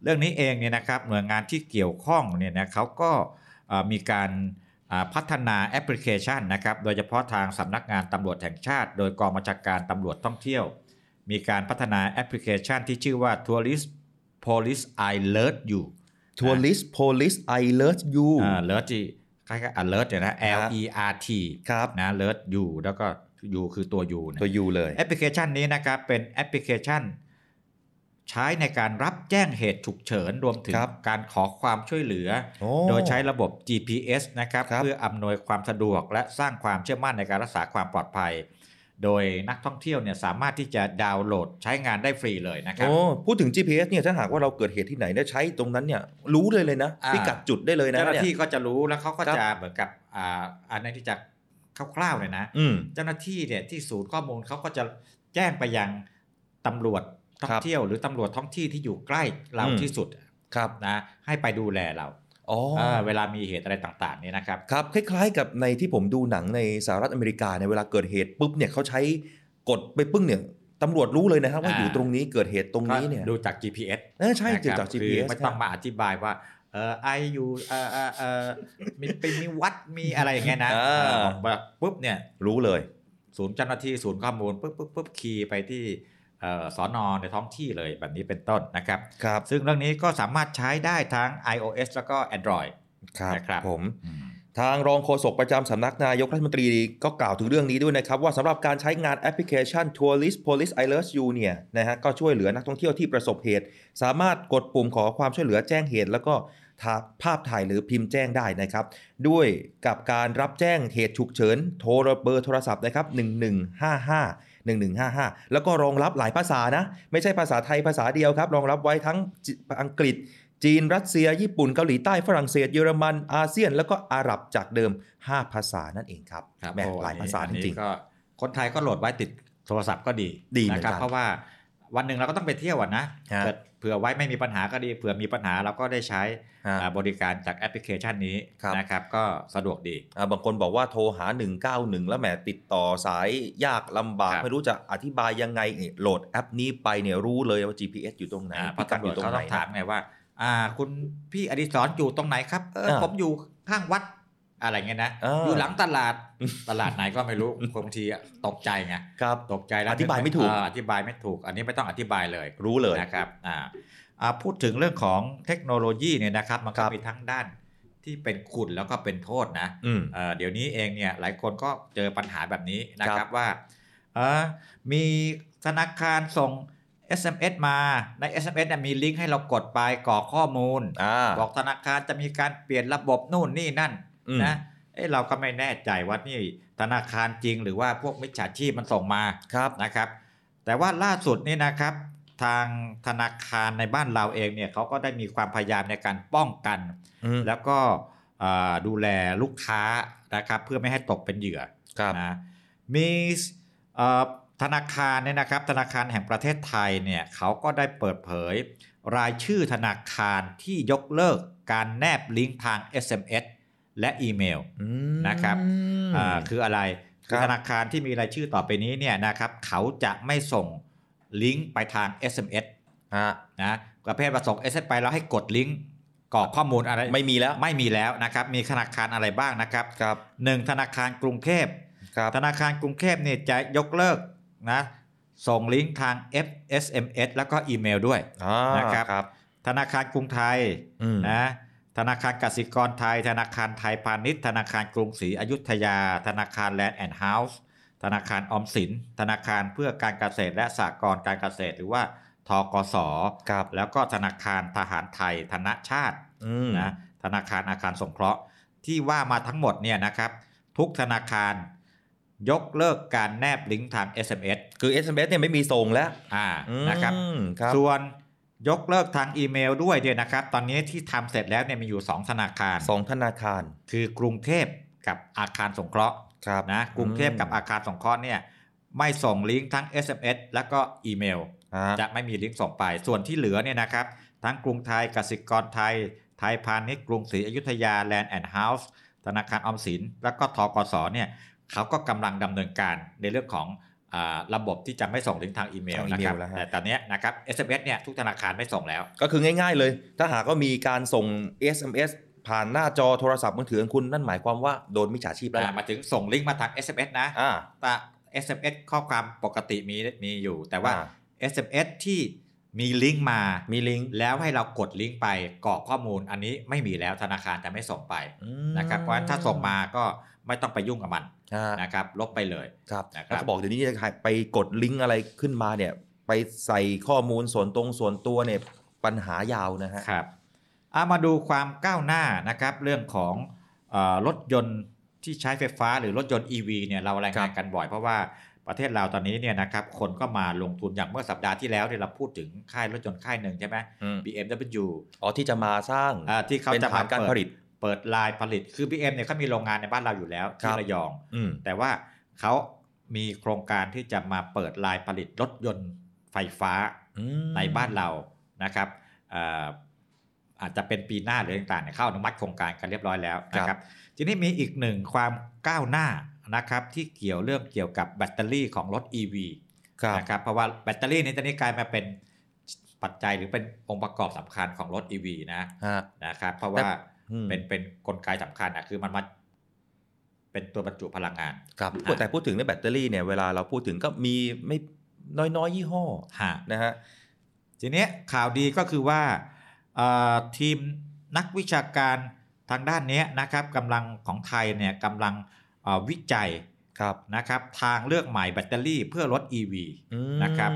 เรื่องนี้เองเนี่ยนะครับหน่วยงานที่เกี่ยวข้องเนี่ยนะเขาก็เอ่อมีการอ่า พัฒนาแอปพลิเคชันนะครับ โดยเฉพาะทางสำนักงานตำรวจแห่งชาติ โดยกองบัญชาการตำรวจท่องเที่ยว มีการพัฒนาแอปพลิเคชันที่ชื่อว่า Tourist Police I Alert You tourist police I lert u อ่า lert ที่คล้ายๆ alert เนี่ยนะ L E R T ครับนะ alert you แล้วก็ you คือตัว you นะตัว you เลยแอปพลิเคชันนี้นะครับเป็นแอปพลิเคชัน ใช้ในการรับแจ้งเหตุฉุกเฉินรวมถึงครับการขอความช่วยเหลือโอ้โดยใช้ระบบ GPS นะครับครับเพื่ออำนวยความสะดวกและสร้างความเชื่อมั่นในการรักษาความปลอดภัย โดยนักท่องเที่ยวเนี่ยสามารถที่จะดาวน์โหลดใช้งานได้ฟรีเลยนะครับโอ้พูดถึง GPS เนี่ยถ้าหากว่าเราเกิดเหตุที่ไหนเนี่ยใช้ตรงนั้นเนี่ยรู้เลยเลยนะอ่าพิกัดจุดได้เลยนะเจ้าหน้าเนี่ยที่ก็จะรู้แล้วเขาก็ครับจะเหมือนกับอ่าอันนี้ที่จะคร่าวๆเลยนะอืมเจ้าหน้าที่เนี่ยที่ศูนย์ข้อมูลเขาก็จะแจ้งไปยังตำรวจ ท่องเที่ยวหรือตำรวจท้องที่ที่อยู่ใกล้เราอืมที่สุดครับนะให้ไปดูแลเราอ๋อเออเวลามีเหตุอะไรต่างๆเนี่ยนะครับครับคล้าย ๆ กับในที่ผมดูหนังในสหรัฐอเมริกาในยเวลาเกิดเหตุปุ๊บเนี่ยเขาใช้กดไปปึ้งเนี่ยตำรวจรู้เลยนะครับว่าอ่าอยู่ตรงนี้เกิดเหตุตรงนี้เนี่ยก็ดูจาก GPS เออใช่นะครับจากคือ GPS ไม่ต้องมาอธิบายว่าเออไออยู่เออเออเออมีไปมีวัดมีอะไรอย่างเงี้ยนะอ่าเออบอกว่าปุ๊บเนี่ยรู้เลย ศูนย์เจ้าหน้าที่ศูนย์ข้อมูลปุ๊บปุ๊บปุ๊บคีย์ไปที่เอ่อ สอนอในท้องที่เลยแบบนี้เป็นต้นนะครับครับ ซึ่งเรื่องนี้ก็สามารถใช้ได้ทั้ง iOS แล้วก็ Android ครับนะครับผมทางรองโฆษกประจำสำนักนายกรัฐมนตรีก็กล่าวถึงเรื่องนี้ด้วยนะครับ ว่าสำหรับการใช้งานแอปพลิเคชัน Tourist Police Alert You เนี่ยนะฮะก็ช่วยเหลือนักท่องเที่ยวที่ประสบเหตุ สามารถกดปุ่มขอความช่วยเหลือแจ้งเหตุ แล้วก็ทาภาพถ่ายหรือพิมพ์แจ้งได้นะครับ ด้วยกับการรับแจ้งเหตุฉุกเฉินโทรเบอร์โทรศัพท์นะครับ1155 1155 แล้วก็รองรับหลายภาษานะ ไม่ใช่ภาษาไทยภาษาเดียวครับ รองรับไว้ทั้งอังกฤษ จีนรัสเซีย ญี่ปุ่น เกาหลีใต้ฝรั่งเศสเยอรมันอาเซียน แล้วก็อาหรับจากเดิม 5 ภาษานั่นเองครับครับแหม่โอ้หลายภาษาอันจนี้ริงก็คนไทยก็โหลดไว้ติดโทรศัพท์ก็ดีดีเหมือนนะครักันเพราะว่าวันหนึ่งเราก็ต้องไปเที่ยวอะนะฮะเกิด เผื่อไว้ไม่มีปัญหาก็ดีเผื่อมีปัญหาเราก็ได้ใช้ฮะอ่าบริการจากแอปพลิเคชันนี้ครับนะครับก็สะดวกดีอ่าบางคนบอกว่าโทรหา 191 แล้วแหมติดต่อสายยากลำบากครับไม่รู้จะอธิบายยังไงนี่โหลดแอปนี้ไปเนี่ยรู้เลยว่า GPS อยู่ตรงไหนอ่าเพพิราะกัดตำอรวจยู่ตรงเขาไหนต้องถามไงว่าอ่า คุณพี่อดิศรอยู่ตรงไหนครับเอออ่าผมอยู่ข้างวัด อะไรเงี้ยนะอ่าอยู่หลังตลาดตลาดไหนก็ไม่รู้บางทีอะตกใจไงครับตกใจแล้วอธิบายไม่ถูกเอออธิบายไม่ถูก อันนี้ไม่ต้องอธิบายเลยรู้เลยนะครับอ่าอ่าพูดถึงเรื่องของเทคโนโลยีเนี่ยนะครับมันคก็รับมีทั้งด้านที่เป็นคุณแล้วก็เป็นโทษนะอืมเอ่อเดี๋ยวนี้เองเนี่ยหลายคนก็เจอปัญหาแบบนี้นะคครัรับบว่าเออมีธนาคารส่ง SMS มาใน SMS เนี่ยมีลิงก์ให้เรากดไปกรอกข้อมูลอ่าบอกธนาคารจะมีการเปลี่ยนระบบนู่นนี่นั่นอืม นะเอ้เราก็ไม่แน่ใจว่านี่ธนาคารจริงหรือว่าพวกมิจฉาชีพมันส่งมาครับนะครับ แต่ว่าล่าสุดนี่นะครับ ทางธนาคารในบ้านเราเองเนี่ยเขาก็ได้มีความพยายามในการป้องกันอืมแล้วก็อ่าดูแลลูกค้านะครับเพื่อไม่ให้ตกเป็นเหยื่อครับนะมีเอ่อธนาคารเนี่ยนะครับ ธนาคารแห่งประเทศไทยเนี่ยเขาก็ได้เปิดเผย รายชื่อธนาคารที่ยกเลิกการแนบลิงก์ทาง SMS และอีเมลอืมนะครับอ่าคืออะไรครัคือบธนาคารที่มีรายชื่อต่อไปนี้เนี่ยนะครับเขาจะไม่ส่งลิงก์ไปทาง SMS ฮะนะประเภทว่าส่ง SMS ไปแล้วให้กดลิงก์กรอกข้อมูลอะไรไม่มีแล้วไม่มีแล้วนะครับ มีธนาคารอะไรบ้างนะครับครับหนึ่งธนาคารกรุงเทพครับธนาคารกรุงเทพเนี่ยจะยกเลิกนะส่งลิงก์ทาง FSMS แล้วก็อีเมลด้วยอ่านะครับครับ ธนาคารกรุงไทยอืมนะ ธนาคารกสิกรไทย ธนาคารไทยพาณิชย์ ธนาคารกรุงศรีอยุธยา ธนาคารแลนด์แอนด์เฮาส์ธนาคารออมสิน ธนาคารเพื่อการเกษตรและสหกรณ์การเกษตรหรือว่าทกสครับแล้วก็ธนาคารทหารไทย ธนชาติอืมนะธนาคารอาคารสงเคราะห์ ที่ว่ามาทั้งหมดเนี่ยนะครับทุกธนาคารยกเลิกการแนบลิงก์ทาง SMS คือ SMS เนี่ยไม่มีส่งแล้วอ่าอืมนะครับครับ ส่วน ยกเลิกทางอีเมลด้วยเนี่ยนะครับ ตอนนี้ที่ทำเสร็จแล้วเนี่ยมีอยู่ 2 ธนาคารสองธนาคาร คือกรุงเทพกับอาคารสงเคราะห์ครับนะกรุงเทพกับอาคารสงเคราะห์เนี่ยไม่ส่งลิงก์ทั้ง SMS แล้วก็อีเมลอ่าจะไม่มีลิงก์ส่งไป ส่วนที่เหลือเนี่ยนะครับ ทั้งกรุงไทยกสิกรไทย ไทยพาณิชย์กรุงศรีอยุธยาแลนด์แอนด์เฮาส์ธนาคารออมสิน แล้วก็ทกสเนี่ยเขาก็กำลังดำเนินการในเรื่องของอา ระบบที่จะไม่ส่งลิงก์ทางอีเมลทางอีนะเมคลรับแล้วฮะแต่ตอนเนี้ยนะครับ SMS เนี่ยทุกธนาคารไม่ส่งแล้ว ก็คือง่าย ๆ เลย ถ้าหากว่ามีการส่ง SMS ผ่านหน้าจอโทรศัพท์มือถือของคุณนั่นหมายความว่าโดนมิจฉาชีพแล้วอ่ามาถึงส่งลิงก์มาทาง SMS นะอ่าแต่ SMS ข้อความปกติมีมีอยู่ แต่ว่าอ่า SMS ที่มีลิงก์มามีลิงก์แล้วให้เรากดลิงก์ไปกรอกข้อมูลอันนี้ไม่มีแล้วธนาคารจะไม่ส่งไปอืมนะครับเพราะฉะนั้นถ้าส่งมาก็ไม่ต้องไปยุ่งกับมันอ่า นะครับลบไปเลยครับนะครับแล้วก็บอกเดี๋ยวนี้จะไปกดลิงก์อะไรขึ้นมาเนี่ยไปใส่ข้อมูลส่วนตรงส่วนตัวเนี่ยปัญหายาวนะฮะครับเอามาดูความก้าวหน้านะครับเรื่องของเออรถยนต์ที่ใช้ไฟฟ้าหรือรถยนต์ EV เนี่ยเรารายงานกันบ่อยเพราะว่าประเทศเราตอนนี้เนี่ยนะครับคนก็มาลงทุนอย่างเมื่อสัปดาห์ที่แล้วเนี่ยเราพูดถึงค่ายรถยนต์ค่ายหนึ่งใช่ไหมอืม BMW อ๋อที่จะมาสร้างอ่าที่เขาเป็นจะฐานการเดผลิต เปิดลายผลิตคือ BM เนี่ยเขามีโรงงานในบ้านเราอยู่แล้วครัที่บระยองอืมแต่ว่าเขามีโครงการที่จะมาเปิดลายผลิตรถยนต์ไฟฟ้าอืมในบ้านเรานะครับเอ่ออาจจะเป็นปีหน้าหรือต่างๆเนี่ยเข้าอนุมัติโครงการกันเรียบร้อยแล้วนะครับ ทีนี้มีอีกหนึ่งความก้าวหน้านะครับที่เกี่ยวเรื่องเกี่ยวกับแบตเตอรี่ของรถ EV ครับนะครับเพราะว่าแบตเตอรี่นี้ตอนนี้กลายมาเป็นปัจจัยหรือเป็นองค์ประกอบสำคัญของรถ EV นะฮะนะครับเพราะว่าอืม เป็นเป็นกลไกสำคัญนะคือมันมาเป็นตัวบรรจุพลังงานครับอะแต่พูดถึงในแบตเตอรี่เนี่ยเวลาเราพูดถึงก็มีไม่น้อยๆยี่ห้อฮะนะฮะทีเนี้ยข่าวดีก็คือว่าเอ่อทีมนักวิชาการทางด้านเนี้ยนะครับกำลังของไทยเนี่ยกำลังเอ่อวิจัย ครับนะครับทางเลือกใหม่แบตเตอรี่เพื่อลด EV อืมนะครับ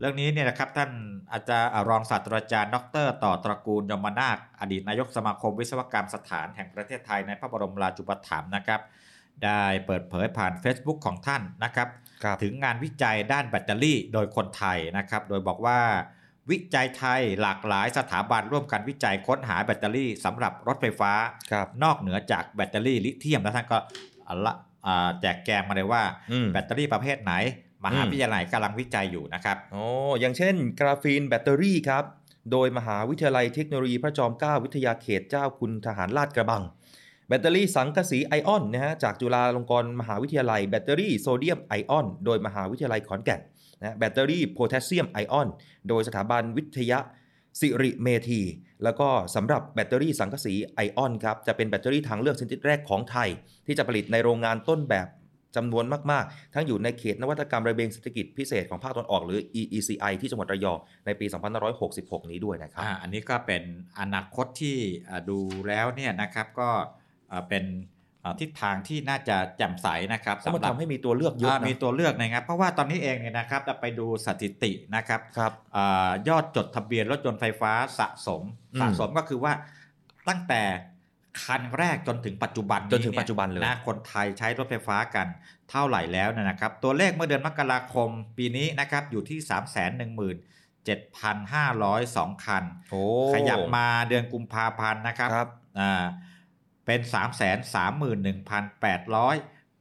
เรื่องนี้เนี่ยนะครับท่านอาจารย์รองศาสตราจารย์ ดร ต่อตระกูลยมนาคอดีตนายกสมาคมวิศวกรรมสถานแห่งประเทศไทยในพระบรมราชูปถัมภ์นะครับ ได้เปิดเผยผ่าน Facebook ของท่านนะครับครับถึงงานวิจัยด้านแบตเตอรี่โดยคนไทยนะครับ โดยบอกว่าวิจัยไทยหลากหลายสถาบันร่วมกันวิจัยค้นหาแบตเตอรี่สำหรับรถไฟฟ้าครับนอกเหนือจากแบตเตอรี่ลิเธียมแล้วท่านก็อะละอ่า แจกแจงมาเลยว่าอืมแบตเตอรี่ประเภทไหน มหาวิทยาลัยกำลังวิจัยอยู่นะครับอ๋ออย่างเช่น กราฟีนแบตเตอรี่ครับ โดยมหาวิทยาลัยเทคโนโลยีพระจอมเกล้าวิทยาเขตเจ้าคุณทหารลาดกระบัง แบตเตอรี่สังกะสีไอออนนะฮะจากจุฬาลงกรณ์มหาวิทยาลัยแบตเตอรี่โซเดียมไอออนโดยมหาวิทยาลัยขอนแก่นนะแบตเตอรี่โพแทสเซียมไอออนโดยสถาบันวิทยา สิริเมธี แล้วก็สำหรับแบตเตอรี่สังกะสีไอออนครับ จะเป็นแบตเตอรี่ทางเลือกชนิดแรกของไทย ที่จะผลิตในโรงงานต้นแบบจำนวนมาก ๆ ทั้งอยู่ในเขตนวัตกรรมระเบียงเศรษฐกิจพิเศษของภาคตะวันออกหรือ EECI ที่จังหวัดระยองในปี 2566 นี้ด้วยนะครับออันนี้ก็เป็นอนาคตที่ดูแล้วเนี่ยนะครับก็เป็น ทิศทางที่น่าจะแจ่มใสนะครับเพราะมันทำให้มีตัวเลือกเยอะานะมีตัวเลือกนะครับ เพราะว่าตอนนี้เองเนี่ยนะครับเราไปดูสถิตินะครับครับอายอดจดทะเบียนรถยนต์ไฟฟ้าสะสมอืมสะสมก็คือว่าตั้งแต่คันแรกจนถึงปัจจุบันจนถึงปัจจุบันเลยนะคนไทยใช้รถไฟฟ้ากันเท่าไหร่แล้วเนยนะครับ ตัวเลขเมื่อเดือนมกราคมปีนี้นะครับอยู่ที่ 3 1 7 5 0 2 คันโอ้ขยับมาเดือนกุมภาพันธ์นะครับครับอ่า เป็น 3 3 1 8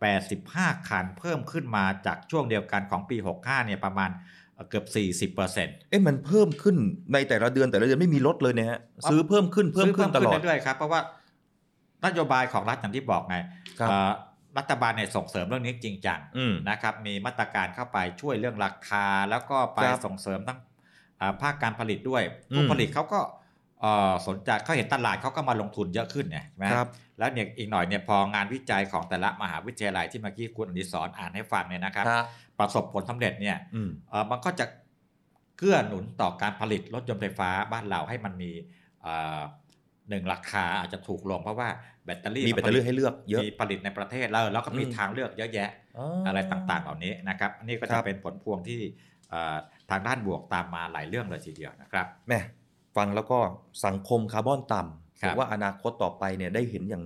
8 5 คัน เพิ่มขึ้นมาจากช่วงเดียวกันของปี 65 เนี่ยประมาณเอ่อเกือบ 40%เเอ๊ะมันเพิ่มขึ้นในแต่ละเดือนแต่ละเดือนไม่มีลดเลยเนี่ยฮะซื้อเพิ่มขึ้นเพิ่มขึ้นตลอดเรื่อยๆครับเพราะว่านโยบายของรัฐอย่างที่บอกไงครับเอ่อรัฐบาลเนี่ยส่งเสริมเรื่องนี้จริงจังอืมนะครับ มีมาตรการเข้าไปช่วยเรื่องราคา แล้วก็ไปครับส่งเสริมทั้งอ่าภาคการผลิตด้วยผู้อืมผลิตเขาก็เอ่อ สนใจเขาเห็นตลาดเขาก็มาลงทุนเยอะขึ้นไงใช่ไหมครับแล้วเนี่ยอีกหน่อยเนี่ยพองานวิจัยของแต่ละมหาวิทยาลัยที่เมื่อกี้คุณอดิศรอ่านให้ฟังเนี่ยนะครับฮะประสบผลสำเร็จเนี่ยอืมเอ่อมันก็จะเกื้อหนุนต่อการผลิตรถยนต์ไฟฟ้าบ้านเราให้มันมีเอ่อหนึ่งราคาอาจจะถูกลงเพราะว่าแบตเตอรี่มีแบตเตอรี่ให้เลือกเยอะมีผลิตในประเทศแล้วแล้วก็มีอืมทางเลือกเยอะแยะอ๋อออะไรต่างๆ เหล่านี้นะครับอันนี้ก็ครัจะบเป็นผลพวงที่เอ่อทางด้านบวกตามมาหลายเรื่องเลยทีเดียวนะครับแม่ ฟังแล้วก็สังคมคาร์บอนต่ำครัผบมว่าอนาคตต่อไปเนี่ยได้เห็นอย่าง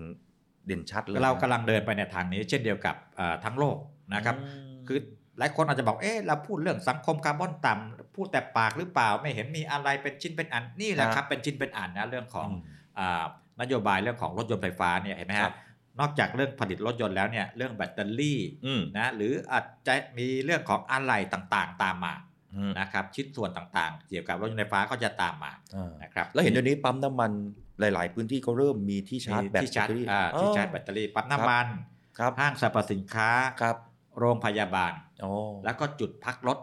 เด่นชัดเลยเรานะกำลังเดินไปในทางนี้เช่นเดียวกับเอ่อทั้งโลกนะครับอืมคือหลายคนอาจจะบอก เอ๊ะ เราพูดเรื่องสังคมคาร์บอนต่ำพูดแต่ปากหรือเปล่า ไม่เห็นมีอะไรเป็นชิ้นเป็นอัน นี่แหละครับ เป็นชิ้นเป็นอันนะ เรื่องของอืมอ่านโยบายเรื่องของรถยนต์ไฟฟ้าเนี่ย เห็นไหมครัฮะบนอกจากเรื่องผลิตรถยนต์แล้วเนี่ย เรื่องแบตเตอรี่อืมนะ หรืออาจจะมีเรื่องของอะไหล่ต่างๆ ตามมาอืม นะครับชิ้นส่วนต่างๆ เกี่ยวกับรถยนต์ไฟฟ้าก็จะตามมาอ่านะครับแล้วเห็นเดี๋ยวนี้ปั๊มน้ำมันหลาย ๆ พื้นที่ก็เริ่มมีที่ชาร์จแบตที่ชาร์จแบตเตอรี่อ่าที่ชาร์จแบตเตอรี่ปั๊มน้ำมันครับห้างสรรพสินค้าครับโรงพยาบาลอ๋อแล้วก็จุดพักรถ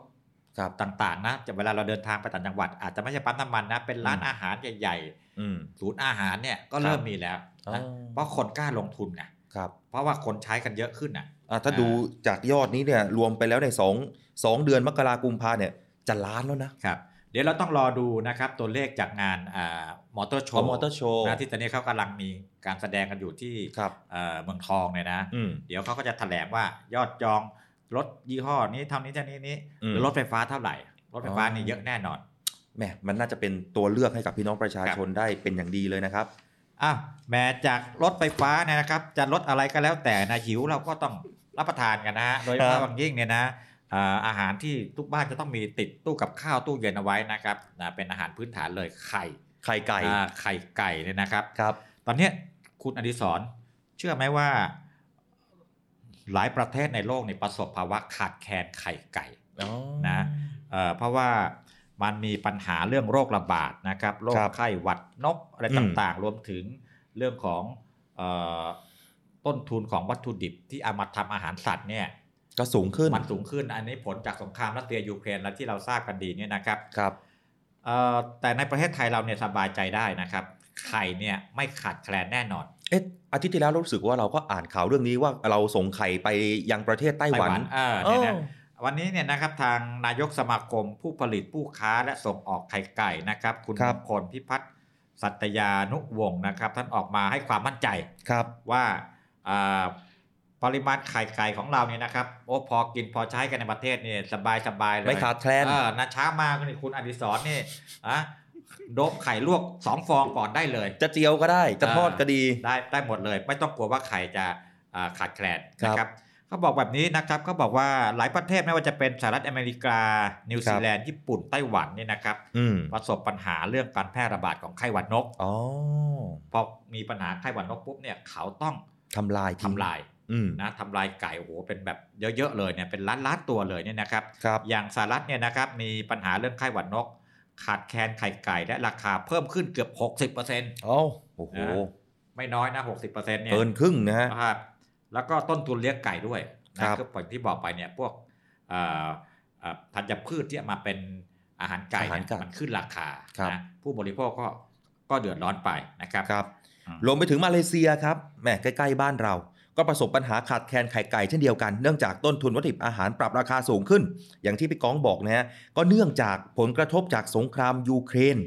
ครับต่างๆนะจะเวลาเราเดินทางไปต่างจังหวัด อาจจะไม่ใช่ปั๊มน้ำมันนะเป็นร้านอืมอาหารใหญ่อืมๆศูนย์อาหารเนี่ยก็ครับเริ่มมีแล้วอ๋อนะเพราะคนกล้าลงทุนไง ครับเพราะว่าคนใช้กันเยอะขึ้นอะอ่าถ้าอ่าดูจากยอดนี้เนี่ยรวมไปแล้วในสองสองเดือนมกราคมกุมภาเนี่ยจะล้านแล้วนะครับเดี๋ยวเราต้องรอดูนะครับตัวเลขจากงานอ่ามอเตอร์โชของว์มอเตอร์โชว์นะที่ตอนนี้เขากำลังมีการแสดงกันอยู่ที่ครับเอ่อเมืองทองเนี่ยนะอืมเดี๋ยวเขาก็จะแถลงว่ายอดจองรถยี่ห้อนี้เท่านี้เท่านี้นี้อืมหรือรถไฟฟ้าเท่าไหร่ รถไฟฟ้าอ๋อนี่เยอะแน่นอนแหมมันน่าจะเป็นตัวเลือกให้กับพี่น้องประชาชนได้เป็นอย่างดีเลยนะครับ อ้าวแม้จากรถไฟฟ้าเนี่ยนะครับ จะรถอะไรก็แล้วแต่นะหิวเราก็ต้องรับประทานกันนะฮะโดยเฉครัพาะบบางยิ่งเนี่ยนะอ่าอาหารที่ทุกบ้านจะต้องมีติดตู้กับข้าวตู้เย็นเอาไว้นะครับนะเป็นอาหารพื้นฐานเลยไข่ไข่ไก่อ่าไข่ไก่เนี่ยนะครับครับ ตอนเนี้ยคุณอดิศรเชื่อไหมว่า หลายประเทศในโลกนี่ประสบภาวะขาดแคลนไข่ไก่อ๋อนะเอ่อเพราะว่า มันมีปัญหาเรื่องโรคระบาดนะครับโรคครับไข้หวัดนกอะไรอืมต่างๆ รวมถึงเรื่องของเอ่อต้นทุนของวัตถุดิบที่เอามาทำอาหารสัตว์เนี่ยก็สูงขึ้น มันสูงขึ้น อันนี้ผลจากสงครามรัสเซียยูเครนและที่เราทราบกันดีเนี่ยนะครับครับเอ่อแต่ในประเทศไทยเราเนี่ยสบายใจได้นะครับไข่เนี่ยไม่ขาดแคลนแน่นอน เอ๊ะอาทิตย์ที่แล้วรู้สึกว่าเราก็อ่านข่าวเรื่องนี้ว่าเราส่งไข่ไปยังประเทศไต้หวันเออเนี่ยนะ วันนี้เนี่ยนะครับทางนายกสมาคมผู้ผลิตผู้ค้าและส่งออกไข่ไก่นะครับ คุณครัมบงคลพิพัฒน์สัตยานุวงศ์นะครับ ท่านออกมาให้ความมั่นใจครับว่าอ่าปริมาณไข่ไก่ของเราเนี่ยนะครับโอ้พอกินพอใช้กันในประเทศเนี่ยสบายสบายๆเลยไม่ขาดแคลนเออนะช้ามากนี่คุณอดิศรนี่อะโดบไข่ลวกสองฟองก่อนได้เลย จะเจียวก็ได้ จะทอดก็ดีได้ได้หมดเลย ไม่ต้องกลัวว่าไข่จะอ่าขาดแคลนครับนะครับ เขาบอกแบบนี้นะครับเขาบอกว่าหลายประเทศไม่ว่าจะเป็นสหรัฐอเมริกา นิวซีแลนด์ ญี่ปุ่น ไต้หวันเนี่ยนะครับอืมประสบปัญหาเรื่องการแพร่ระบาดของไข้หวัดนกอ๋อพอมีปัญหาไข้หวัดนกปุ๊บเนี่ยเขาต้องทำลายทิ้งทำลายอืมนะทำลายไก่โอ้โหเป็นแบบเยอะๆเลยเนี่ยเป็นล้านล้านๆตัวเลยเนี่ยนะครับครับอย่างสหรัฐเนี่ยนะครับมีปัญหาเรื่องไข้หวัดนก ขาดแคลนไข่ไก่และราคาเพิ่มขึ้นเกือบ 60%โอ้โอ้โหไม่น้อยนะ60%เนี่ยเกินครึ่งนะฮะครับ แล้วก็ต้นทุนเลี้ยงไก่ด้วยครันะบก็อย่างที่บอกไปเนี่ยพวกเอ่อเอ่อธัญพืชที่เอามาเป็นอาหารไก่อาหารเนี่ยไก่มันขึ้นราคาครับนะผู้บริโภคก็ก็เดือดร้อนไปนะครับครับอืมรวมไปถึงมาเลเซียครับแหมใกล้ๆบ้านเรา ก็ประสบปัญหาขาดแคลนไข่ไก่เช่นเดียวกัน เนื่องจากต้นทุนวัตถุดิบอาหารปรับราคาสูงขึ้น อย่างที่พี่ก้องบอกนะฮะก็เนื่องจากผลกระทบจากสงครามยูเครน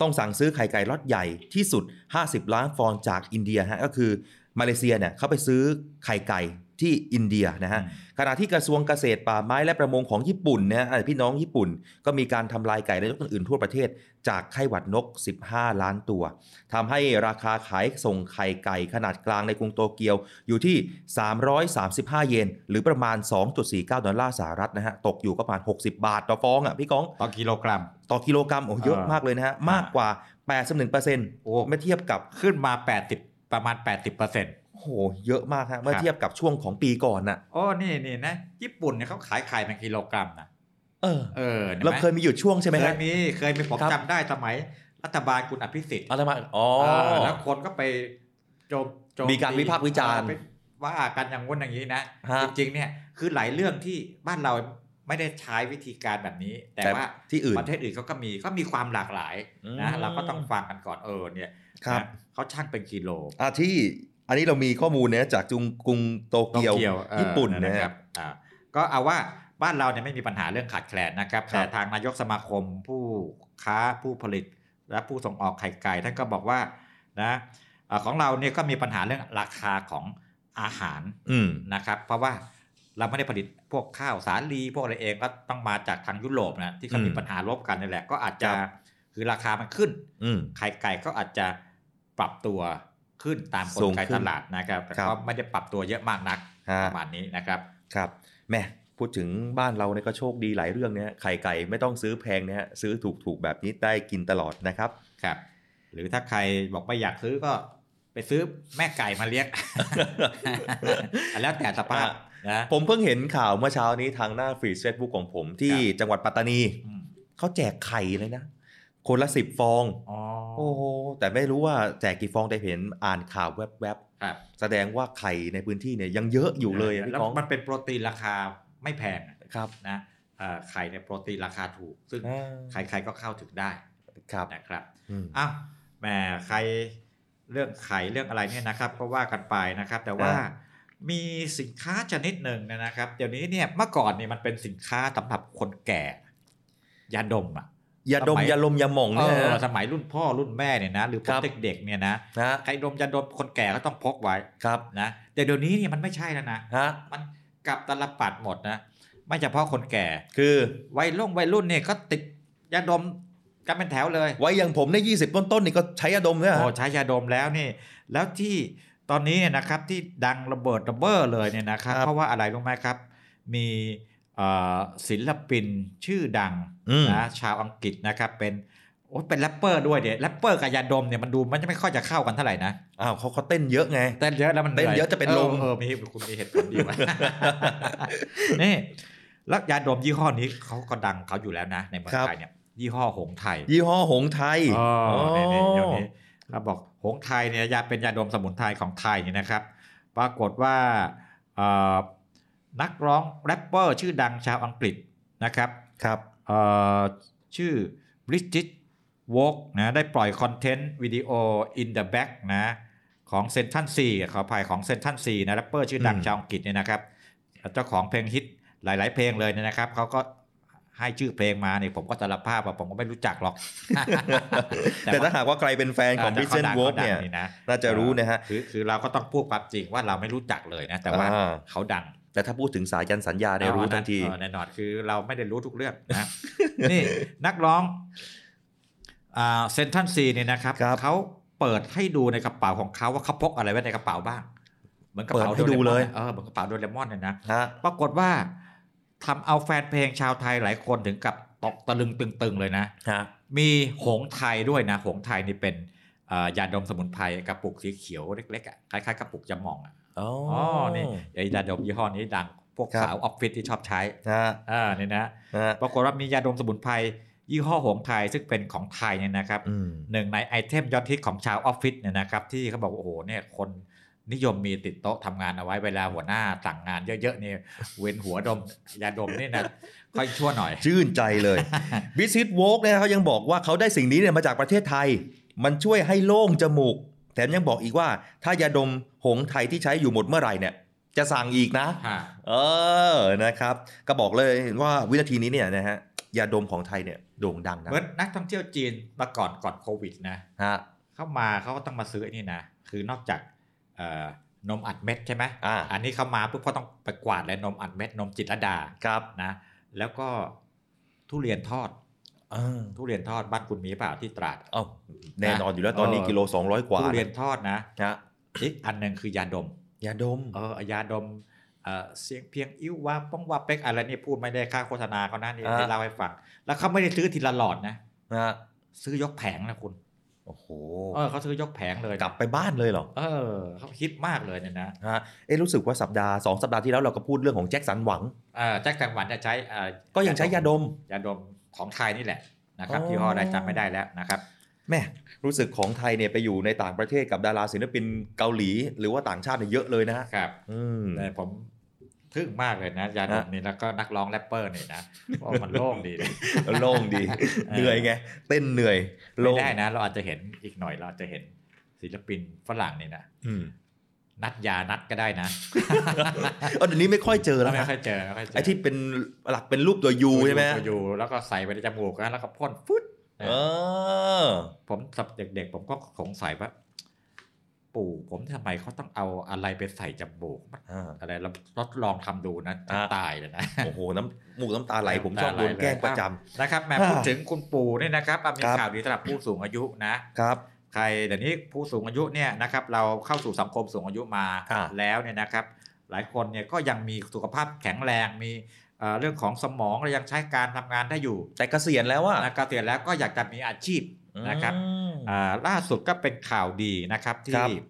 ต้องสั่งซื้อไข่ไก่ล็อตใหญ่ที่สุด 50 ล้านฟองจากอินเดียฮะก็คือ มาเลเซียเนี่ยเขาไปซื้อไข่ไก่ที่อินเดียนะฮะขณะที่กระทรวงเกษตรป่าไม้และประมงของญี่ปุ่นนะฮะอ่าพี่น้องญี่ปุ่น ก็มีการทำลายไก่และนกอื่นๆทั่วประเทศ จากไข้หวัดนก 15 ล้านตัวทำให้ราคาขายส่งไข่ไก่ขนาดกลางในกรุงโตเกียวอยู่ที่ 335 เยน หรือประมาณ 2.49 ดอลลาร์สหรัฐนะฮะตกอยู่ก็ประมาณ 60 บาทต่อฟองอะพี่ก้องต่อกิโลกรัม ต่อกิโลกรัมโอ้เยอะอ่ามมากเลยนะฮะมากกว่า 81%โอ้เมื่อเทียบกับขึ้นมา 80 ประมาณ 80%เโอ้โหเยอะมากฮะเมื่อครับเทียบกับช่วงของปีก่อนน่ะโอ้นี่นี่นะ ญี่ปุ่นเนี่ยเขาขายไข่เป็นกิโลกรัมนะเออเออห็นไหมเราเคยมีหยุดช่วงใช่ไหมเคฮะยมีเคยมีผมครับจำได้สมัยรัฐบาลคุณอภิสิทธิ์เอาละมาอ๋อเออแล้วคนก็ไปโจมโจมีการวิพากษ์วิจารณ์เออไปว่ากันอย่างงู้นอย่างนี้นะฮะจริงๆเนี่ยคือหลายเรื่องที่บ้านเราไม่ได้ใช้วิธีการแบบนี้ แต่แต่ว่าที่อื่นประเทศอื่นเขาก็มีก็มีความหลากหลายนะอืมเราก็ต้องฟังกันก่อนเออเนี่ยครับนะ เขาช่างเป็นกิโลอ่าที่อันนี้เรามีข้อมูลเนี่ยจากจุงกรุงโตเกียวโตเออญี่ปุ่นนะนะคครัรับบอ่าก็เอาว่าบ้านเราเนี่ยไม่มีปัญหาเรื่องขาดแคลนนะครับครับแต่ทางนายกสมาคมผู้ค้าผู้ผลิต และผู้ส่งออกไข่ไก่ท่านก็บอกว่านะเอ่อของเราเนี่ยก็มีปัญหาเรื่องราคาของอาหารอืมนะครับ เพราะว่าเราไม่ได้ผลิตพวกข้าวสาลีพวกอะไรเองก็ต้องมาจากทางยุโรปนะที่เขามีอืมปัญหาลบกันนี่แหละ ก็อาจจะครับคือราคามันขึ้นอืมไข่ไก่ก็อาจจะ ปรับตัวขึ้นตามกสูลงไกขึ้นตลาดนะครับแต่ครับก็ไม่ได้ปรับตัวเยอะมากนักฮะประมาณนี้นะครับครับแหม่พูดถึงบ้านเราเนี่ยก็โชคดีหลายเรื่องเนี่ยไข่ไก่ไม่ต้องซื้อแพงนะฮะซื้อถูกๆแบบนี้ได้กินตลอดนะครับครับ หรือถ้าใครบอกไม่อยากซื้อก็ไปซื้อแม่ไก่มาเลี้ยงแล้วแต่สภาพนะผมเพิ่งเห็นข่าวเมื่อเช้านี้ทางหน้าฟีดเฟซบุ๊กของผมที่ครับจังหวัดปัตตานีอืมเขาแจกไข่เลยนะ คนละสิบฟองอ๋อโอ้โหแต่ไม่รู้ว่าแจกกี่ฟองแต่เห็นอ่านข่าวแวบครับๆแสดงว่าไข่ในพื้นที่เนี่ยยังเยอะอยู่เลยอะพี่แล้วก้องมันเป็นโปรตีนราคาไม่แพงอะครับนะเอ่อไข่ในยโปรตีนราคาถูก ซึ่งอ่าใครๆก็เข้าถึงได้ครับนะครับอืมอ้าวแหมใครเรื่องไข่เรื่องอะไรเนี่ยนะครับก็ว่ากันไปนะครับ แต่ว่าอ่ามีสินค้าชนิดหนึ่งเนยนะครับ เดี๋ยวนี้เนี่ยเมื่อก่อนเนี่ยมันเป็นสินค้าสำหรับคนแก่ ยาดมอะ ยาดมสมัยยาลมยาหม่องเอเนี่ยอนะสมัยรุ่นพ่อรุ่นแม่เนี่ยนะหรือพควรักบเด็กๆเนี่ยนะฮะใครดมยาดมคนแก่ก็ต้องพกไว้ครับนะแต่เดี๋ยวนี้เนี่ยมันไม่ใช่แล้วนะฮะมันกลับตลปัดหมดนะไม่เฉพาะคนแก่ คือวัยรุ่นวัยรุ่นเนี่ยก็ติดยาดมกันเป็นแถวเลยไว้อย่างผมในยี่สิบต้นๆนี่ก็ใช้ยาดมเนี่ยโอ้ฮะใช้ยาดมแล้วนี่ แล้วที่ตอนนี้เนี่ยนะครับที่ดังระเบิดระเบ้อเลยเนี่ยนะครับครับเพราะว่าอะไรรู้ไหมครับ มีเอ่อ ศิลปินชื่อดังอืมนะชาวอังกฤษนะครับเป็นโอ้เป็นแรปเปอร์ด้วยเดี๋ยแรปเปอร์กับยาดมเนี่ยมันดูมันจะไม่ค่อยจะเข้ากันเท่าไหร่นะอ้าวเขาเขาเต้นเยอะไงเต้นเยอะแล้วมันเต้นเยอะจะเป็นลมเออเออมีคุณมีเหตุผลดีว่ะนี่แล้วยาดมยี่ห้อนี้เขาก็ดังเขาอยู่แล้วนะในเมืองไทยเนี่ยยี่ห้อหงไทย ยี่ห้อหงไทยอ๋อเนี่ยเนี่ยอ๋อเดี๋ยวนี้เราบอกหงไทยเนี่ยยาเป็นยาดมสมุนไพรของไทยเนี่ยนะครับ ปรากฏว่าเอ่อ นักร้องแรปเปอร์ชื่อดังชาวอังกฤษนะครับครับเอ่อชื่อบริจิตวอกนะได้ปล่อยคอนเทนต์วิดีโอ in the back นะของเซนทันซีขออภัยของเซนทันซีนะแรปเปอร์ชื่อดังอืมชาวอังกฤษเนี่ยนะครับเจ้าของเพลงฮิตหลาย ๆ เพลงเลยเนี่ยนะครับเขาก็ให้ชื่อเพลงมาเนี่ยผมก็สารภาพว่าผมก็ไม่รู้จักหรอก แต่ถ้าหากว่าใครเป็นแฟนของแต่พิเซนขาดังโวฟขาดังเนี่ยนะน่าจะรู้นะฮะคือคือเราก็ต้องพูดความจริงว่าเราไม่รู้จักเลยนะ แต่ว่าอ่าเขาดัง แต่ถ้าพูดถึงสายยันสัญญาเนี่ยรู้ทันทีเออแน่นอนคือเราไม่ได้รู้ทุกเรื่องนะนี่นักร้องเซนทันซีเนี่ยนะครับครับเขาเปิดให้ดูในกระเป๋าของเขาว่าเขาพกอะไรไว้ในกระเป๋าบ้าง เหมือนกระเป๋าเปิดให้ดูโรมอนเลยเออเหมือนกระเป๋าโดเรมอนเนี่ยนะฮะปรากฏว่าทำเอาแฟนเพลงชาวไทยหลายคนถึงกับตกตะลึงตึง ๆ เลยนะฮะมีหงส์ไทยด้วยนะ หงส์ไทยนี่เป็นเอ่อยาดมสมุนไพรกระปุกสีเขียวเล็กๆอะคล้ายๆกระปุกจะมองอะ อ๋ออ๋อนี่ไอ้ยาดมยี่ห้อนี้ดังพวกครับสาวออฟฟิศที่ชอบใช้ฮะอ่านี่นะฮะปรากฏว่ามียาดมสมุนไพรยี่ห้อหงส์ไทยซึ่งเป็นของไทยเนี่ยนะครับอืมหนึ่งในไอเทมยอดฮิตของชาวออฟฟิศเนี่ยนะครับที่เขาบอกว่าโอ้โหเนี่ยคนนิยมมีติดโต๊ะทำงานเอาไว้เวลาหัวหน้าสั่งงานเยอะๆเนี่ยเวียนหัวดมยาดมนี่นะค่อยชั่วหน่อย ชื่นใจเลยวิสิตโวกเนี่ยเขายังบอกว่าเขาได้สิ่งนี้เนี่ยมาจากประเทศไทย มันช่วยให้โล่งจมูก แถมยังบอกอีกว่า ถ้ายาดมหงส์ไทยที่ใช้อยู่หมดเมื่อไหร่เนี่ยจะสั่งอีกนะ เออนะครับ ก็บอกเลยว่าวินาทีนี้เนี่ยนะฮะยาดมของไทยเนี่ยโด่งดังนะเหมือนนักท่องเที่ยวจีนมาก่อนก่อนโควิดนะฮะเข้ามาเขาก็ต้องมาซื้อไอ้นี่นะ คือนอกจากเอ่อนมอัดเม็ดใช่ไหมอ่าอันนี้เข้ามาปุ๊บเขาต้องไปกวาดเลยนมอัดเม็ดนมจิตรลดาครับนะ แล้วก็ทุเรียนทอดเออ ทุเรียนทอดบ้านคุณมีเปล่าที่ตราดเอ้าแน่นอนอยู่แล้วตอนนี้เออกิโล200กว่าทุเรียนทอดนะฮะอีกอันหนึ่งคือยาดม ยาดมเออยาดมเอ่อเสียงเพียงอิ่วว่าป้องว่าเป็กอะไรนี่พูดไม่ได้ค่าโฆษณาเขานะนี่อ่าที่เล่าให้ฟังแล้วเขาไม่ได้ซื้อทีละหลอดนะนะฮะซื้อยกแผงนะคุณโอ้โหเออเขาซื้อยกแผงเลยกลับไปบ้านเลยเหรอเออเขาคิดมากเลยเนี่ยนะฮะเอ๊ะรู้สึกว่าสัปดาห์สองสัปดาห์ที่แล้วเราก็พูดเรื่องของแจ็คสันหวังเอ่อแจ็คสันหวันจะใช้เอ่อก็ยังใช้ยาดมยาดม ของไทยนี่แหละนะครับอ๋อที่ห้ออะไรจำไม่ได้แล้วนะครับแม่รู้สึกของไทยเนี่ยไปอยู่ในต่างประเทศกับดาราศิลปินเกาหลี หรือว่าต่างชาติเนี่ยเยอะเลยนะฮะครับอืมแต่ผมทึ่งมากเลยนะยาดมฮะนี่แล้วก็นักร้องแรปเปอร์นี่นะเพราะมันโล่งดีนะโล่งดีเหนื่อยไงเต้นเหนื่อยไม่โล่งได้นะ เราอาจจะเห็นอีกหน่อยเราอาจจะเห็นศิลปินฝรั่งนี่นะอืม นัดยานัดก็ได้นะเออเดี๋ยวนี้ไม่ค่อยเจอแล้วไม่นะค่อยเจอไม่ค่อยเจอไอ้ที่เป็นหลักเป็นรูปตัวยูใช่ไหมฮะอยู่แล้วก็ใส่ไปในจมูกนะแล้วก็พ่นฟึดเออ ผมสับเด็กๆ ผมก็สงสัยว่า ปู่ผมทำไมเขาต้องเอาอะไรไปใส่จมูกมันอ่าอะไรเราทดลองทำดูนะจะอ่าตายเลยนะโอ้โหน้ำมูกน้ำตาไหลผมชอบโดนแกล้งประจำนะครับแม่อ่าพูดถึงคุณปู่เนี่ยนะครับอะมีครับข่าวดีสำหรับผู้สูงอายุนะครับ ใครเดี๋ยวนี้ผู้สูงอายุเนี่ยนะครับเราเข้าสู่สังคมสูงอายุมาอ่าแล้วเนี่ยนะครับ หลายคนเนี่ยก็ยังมีสุขภาพแข็งแรงมีเอ่อเรื่องของสมองและยังใช้การทำงานได้อยู่ แต่เกษียณแล้วอะนะเกษียณแล้วก็อยากจะมีอาชีพนะครับอืมอ่าล่าสุดก็เป็นข่าวดีนะครับครัที่บ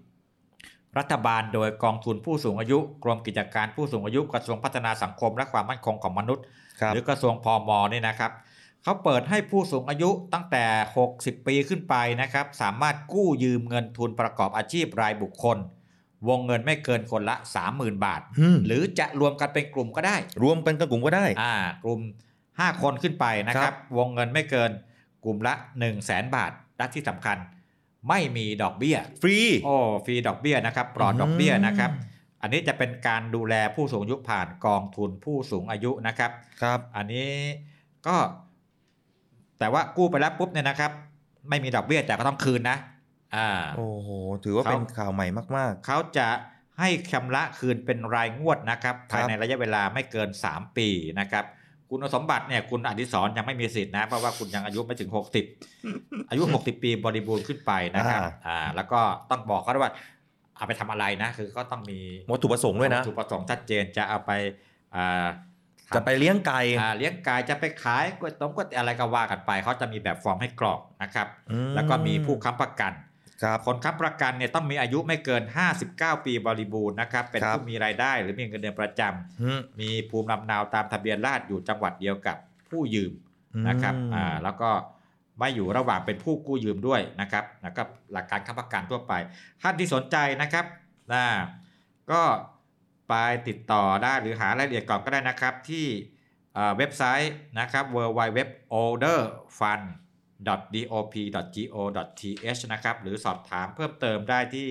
รัฐบาลโดยกองทุนผู้สูงอายุ กรมกิจการผู้สูงอายุกระทรวงพัฒนาสังคมและความมั่นคงของมนุษย์ครับหรือกระทรวงพมเนี่ยนะครับ เขาเปิดให้ผู้สูงอายุตั้งแต่ 60 ปีขึ้นไปนะครับ สามารถกู้ยืมเงินทุนประกอบอาชีพรายบุคคล วงเงินไม่เกินคนละ 30,000 บาทอืมหรือจะรวมกันเป็นกลุ่มก็ได้ รวมเป็นกระกลุ่มก็ได้อ่ากลุ่ม 5 คนขึ้นไปนะคครัรับบวงเงินไม่เกินกลุ่มละ 1 0 0 0 0แสนบาทและที่สำคัญ ไม่มีดอกเบี้ย ฟรีโอ้ฟรีดอกเบี้ยนะครับปลอดดอกเบี้ยนะครับอันนี้จะเป็นการดูแลผู้สูงอายุผ่านกองทุนผู้สูงอายุนะครับครับ อันนี้ก็ แต่ว่ากู้ไปแล้วปุ๊บเนี่ยนะครับ ไม่มีดอกเบี้ยแต่ก็ต้องคืนนะอ่าโอ้โหถือว่าเขาเป็นข่าวใหม่มากเขาจะให้ชำระคืนเป็นรายงวดนะครับครับภายในระยะเวลาไม่เกิน 3 ปีนะครับคุณสมบัติเนี่ยคุณอดิศรยังไม่มีสิทธิ์นะ เพราะว่าคุณยังอายุไม่ถึง 60 อายุ 60 ปีบริบูรณ์ขึ้นไปนะครับอ่าอ่าแล้วก็ต้องบอกเขาด้วยว่าเอาไปทำอะไรนะ คือก็ต้องมีๆวัตถุประสงค์ด้วยนะวัตถุประสงค์ชัดเจนจะเอาไปอ่า จะไปเลี้ยงไก่อ่าเลี้ยงไก่จะไปขายก๋วยต้มก๋วยเตี๋ยวอะไรก็ว่ากันไป เขาจะมีแบบฟอร์มให้กรอกนะครับอืมแล้วก็มีผู้ค้ำประกันครับคนค้ำประกันเนี่ยต้องมีอายุไม่เกิน 59 ปีบริบูรณ์นะครับ เป็นครับผู้มีรายได้หรือมีเงินเดือนประจำอืมมีภูมิลำเนาตามทะเบียนราษฎร์อยู่จังหวัดเดียวกับผู้ยืมนะครับอืมอ่าแล้วก็ไม่อยู่ระหว่างเป็นผู้กู้ยืมด้วยนะครับนะครับหลักการค้ำประกันทั่วไป ท่านที่สนใจนะครับนะก็ ไปติดต่อได้หรือหารายละเอียดก่อนก็ได้นะครับที่เอ่อเว็บไซต์นะครับ w w w older fund dop.go.th นะครับ หรือสอบถามเพิ่มเติมได้ที่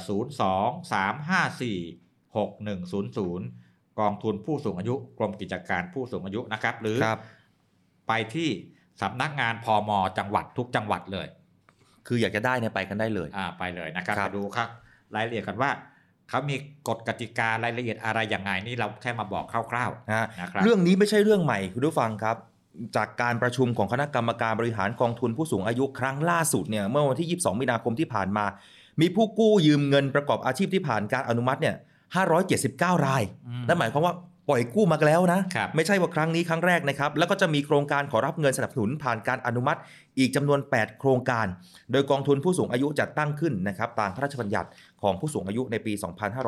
02 354 6100 กองทุนผู้สูงอายุ กรมกิจการผู้สูงอายุนะครับ หรือครับไปที่สำนักงานพอมจังหวัดทุกจังหวัดเลย คืออยากจะได้เนี่ยไปกันได้เลย อ่าไปเลยนะครับครับไปดูครับ รายละเอียดกันว่า เขามีกฎกติการายละเอียดอะไรยังไงนี่เราแค่มาบอกคร่าวนะฮะๆนะครับเรื่องนี้ไม่ใช่เรื่องใหม่คุณผู้ฟังครับ จากการประชุมของคณะกรรมการบริหารกองทุนผู้สูงอายุครั้งล่าสุดเนี่ยเมื่อวันที่ 22 มีนาคมที่ผ่านมา มีผู้กู้ยืมเงินประกอบอาชีพที่ผ่านการอนุมัติเนี่ย579 รายอืมนั่นหมายความว่า ปล่อยกู้มาแล้วนะครับไม่ใช่ว่าครั้งนี้ครั้งแรกนะครับ แล้วก็จะมีโครงการขอรับเงินสนับสนุนผ่านการอนุมัติ อีกจำนวน 8 โครงการ โดยกองทุนผู้สูงอายุจัดตั้งขึ้นนะครับตามพระราชบัญญัติของผู้สูงอายุในปี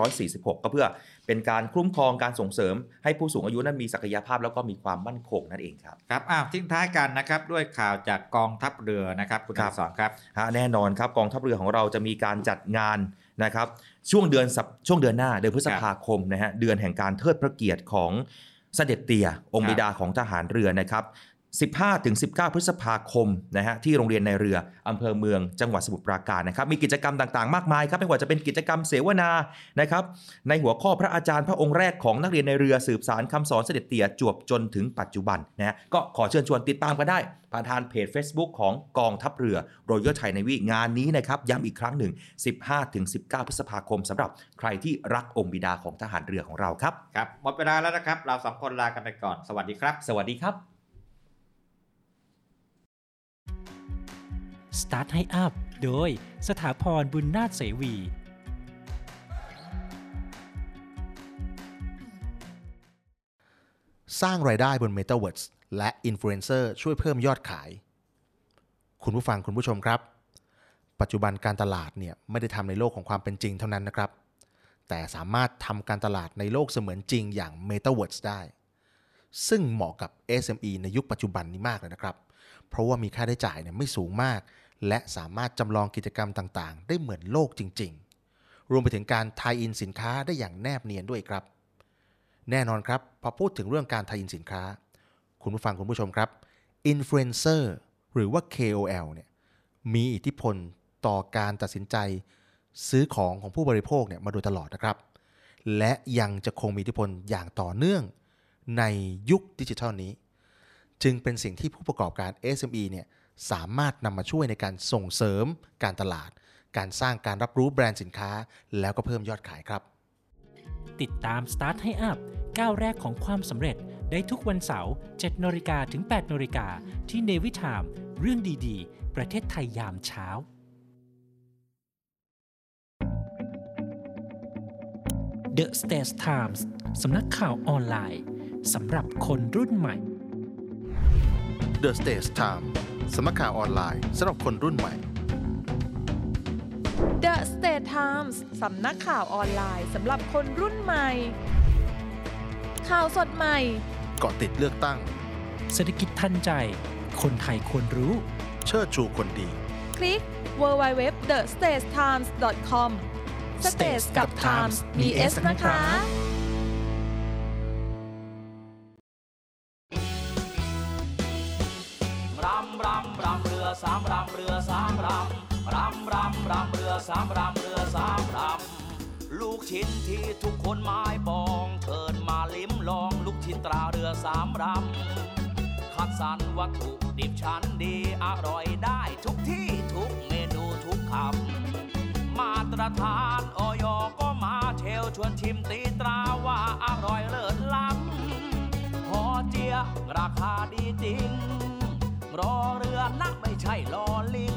2546 ก็เพื่อเป็นการคุ้มครองการส่งเสริม ให้ผู้สูงอายุนั้นมีศักยภาพแล้วก็มีความมั่นคงนั่นเองครับครับอ้าวทิ้งท้ายกันนะครับด้วยข่าวจากกองทัพเรือนะครับคุณครัอบดิศรครับฮะแน่นอนครับกองทัพเรือของเราจะมีการจัดงานนะครับ ช่วงเดือนสัปช่วงเดือนหน้าเดือนพฤษภาคมนะฮะเดือนแห่งการเทิดพระเกียรติของเสด็จเตี่ยองค์บิดาของทหารเรือนะครับ 15-19 พฤษภาคมนะฮะที่โรงเรียนในเรืออำเภอเมืองจังหวัดสมุทรปราการนะครับมีกิจกรรมต่างๆ มากมายครับไม่ว่าจะเป็นกิจกรรมเสวนานะครับในหัวข้อพระอาจารย์พระองค์แรกของนักเรียนในเรือสืบสารคำสอนเสด็จเตี่ยจวบจนถึงปัจจุบันนะฮะก็ขอเชิญชวนติดตามกันได้ผ่านทางเพจ Facebook ของกองทัพเรือ Royal Thai Navy งานนี้นะครับย้ำอีกครั้งหนึ่ง 15-19 พฤษภาคมสำหรับใครที่รักองค์บิดาของทหารเรือของเราครับครับหมดเวลาแล้วนะครับ เราสองคนลากันไปก่อน สวัสดีครับ สวัสดีครับ Start ให้อัพโดยสถาพรบุญนาถเสวี สร้างรายได้บน Metaverse และอินฟลูเอนเซอร์ช่วยเพิ่มยอดขาย คุณผู้ฟังคุณผู้ชมครับ ปัจจุบันการตลาดเนี่ยไม่ได้ทำในโลกของความเป็นจริงเท่านั้นนะครับ แต่สามารถทำการตลาดในโลกเสมือนจริงอย่าง Metaverse ได้ ซึ่งเหมาะกับ SME ในยุคปัจจุบันนี้มากเลยนะครับ เพราะว่ามีค่าใช้จ่ายเนี่ยไม่สูงมาก และสามารถจำลองกิจกรรมต่างๆ ได้เหมือนโลกจริง ๆ รวมไปถึงการทายอินสินค้าได้อย่างแนบเนียนด้วยครับ แน่นอนครับ พอพูดถึงเรื่องการทายอินสินค้า คุณผู้ฟังคุณผู้ชมครับอินฟลูเอนเซอร์หรือว่า KOL เนี่ยมีอิทธิพลต่อการตัดสินใจซื้อของของผู้บริโภคเนี่ยมาโดยตลอดนะครับ และยังจะคงมีอิทธิพลอย่างต่อเนื่องในยุคดิจิทัลนี้ จึงเป็นสิ่งที่ผู้ประกอบการ SME เนี่ย สามารถนำมาช่วยในการส่งเสริมการตลาด การสร้างการรับรู้แบรนด์สินค้า แล้วก็เพิ่มยอดขายครับ ติดตาม Start ให้ Upก้าวแรกของความสำเร็จได้ทุกวันเสาร์7นาฬิกาถึง8นาฬิกาที่เนวิทามเรื่องดีๆ ประเทศไทยยามเช้า The States Times สำนักข่าวออนไลน์สำหรับคนรุ่นใหม่ The Stage Time สำนักข่าวออนไลน์สำหรับคนรุ่นใหม่ The State Times สำนักข่าวออนไลน์สำหรับคนรุ่นใหม่ ข่าวสดใหม่ เกาะติดเลือกตั้ง เศรษฐกิจทันใจ คนไทยควรรู้ เชิดชูคนดี คลิก www.thestagetimes.com Stage กับ Times มี S นะคะ รำรำเรือสามรำเรือสามรำลูกชิ้นที่ทุกคนหมายปองเชิญมาลิ้มลองลูกชิ้นตราเรือสามรำคัดสรรวัตถุดิบชั้นดีอร่อยได้ทุกที่ทุกเมนูทุกคำมาตรฐานออยก็มาเชลชวนชิมตีตราว่าอร่อยเลิศล้ำพอเจียราคาดีจริงรอเรือนะไม่ใช่รอลิง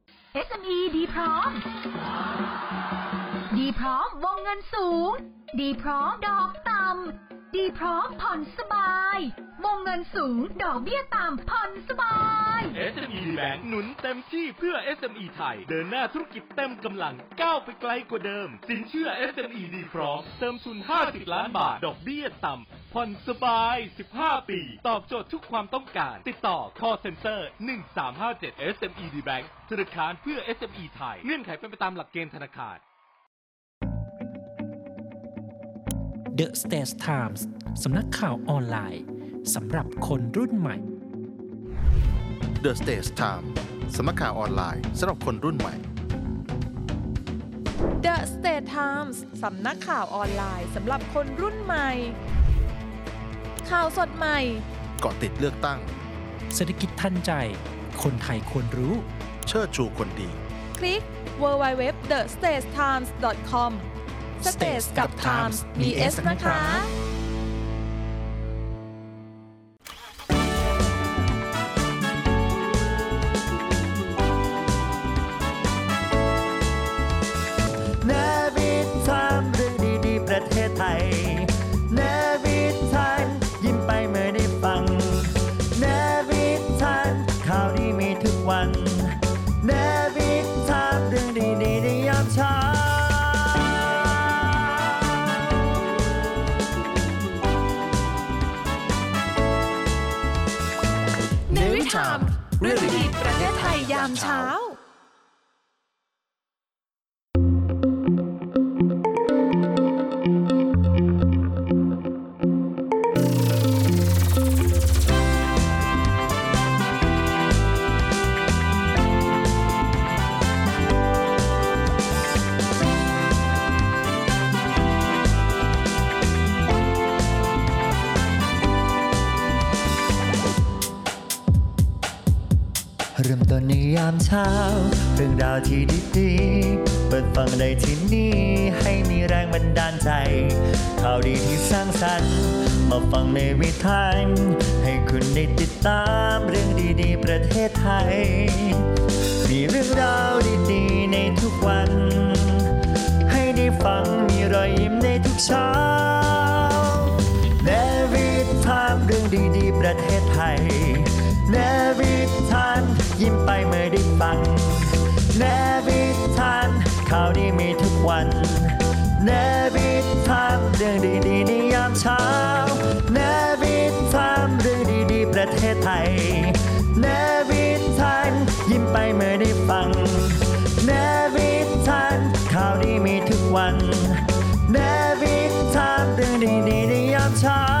SME ดีพร้อม ดีพร้อมวงเงินสูง ดีพร้อมดอกต่ำ ดีพร้อมผ่อนสบาย วงเงินสูง ดอกเบี้ยต่ำผ่อนส บาย SME Bank หนุนเต็มที่เพื่อ SME ไทย เดินหน้าธุรกิจเต็มกำลังก้าวไปไกลกว่าเดิม สินเชื่อ SME ดีพร้อม เติมทุน 50 ล้านบาท ดอกเบี้ยต่ำผ่อนสบาย 15 ปี ตอบโจทย์ทุกความต้องการ ติดต่อ call center 1357 SME D Bank ธนาคารเพื่อ SME ไทย เงื่อนไขเป็นไปตามหลักเกณฑ์ธนาคาร The States Times สำนักข่าวออนไลน์สำหรับคนรุ่นใหม่ The Stage Time สำนักข่าวออนไลน์สำหรับคนรุ่นใหม่ The State Times สำนักข่าวออนไลน์สำหรับคนรุ่นใหม่ ข่าวสดใหม่เกาะติดเลือกตั้ง เศรษฐกิจทันใจ คนไทยควรรู้ เชิดชูคนดี คลิก www.thestagetimes.com Stage กับ Times มี S นะคะ ยามเช้า เรื่องราวที่ดีๆ เปิดฟังได้ที่นี่ ให้มีแรงบันดาลใจ ข่าวดีที่สร้างสรรค์ มาฟังในวิถีให้คุณได้ติดตามเรื่องดีๆ ประเทศไทย มีเรื่องราวดีๆ ในทุกวัน ให้ได้ฟังมีรอยยิ้มในทุกเช้าเนวิทามเรื่องดีๆ ประเทศไทย ยิ้มไปเมื่อได้ฟังเนวิทานข่าวดีมีทุกวันเนวิทามเรื่องดีๆในยามเช้าเนวิทามเรื่องดีๆประเทศไทยเนวิทานยิ้มไปเมื่อได้ฟังเนวิทานข่าวดีมีทุกวันเนวิทามเรื่องดีๆในยามเช้า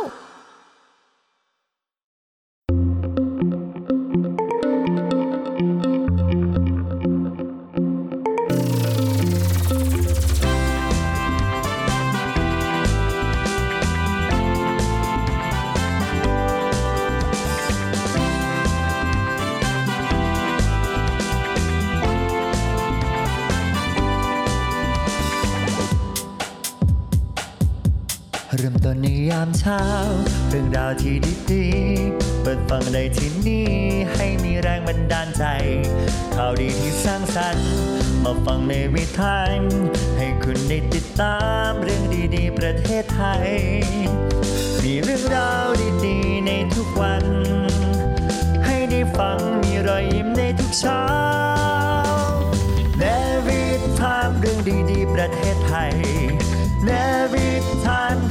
ยามเช้า เรื่องราวที่ดีๆเปิดฟังได้ที่นี่ ให้มีแรงบันดาลใจ ข่าวดีที่สร้างสรรค์ มาฟังในวิถีให้คุณได้ติดตามเรื่องดีๆ ประเทศไทย มีเรื่องราวดีๆ ในทุกวัน ให้ได้ฟังมีรอยยิ้มในทุกเช้าเนวิทามเรื่องดีๆ ประเทศไทยเนวิทาน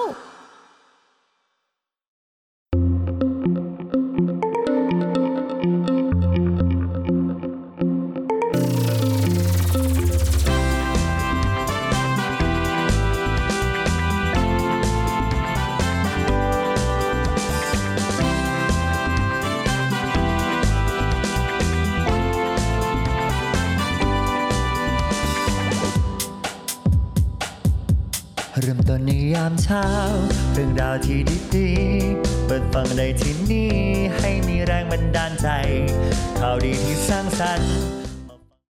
เช้า เรื่องราวที่ดีๆ เปิดฟังได้ที่นี่ให้มีแรงบันดาลใจ ข่าวดีที่สร้างสรรค์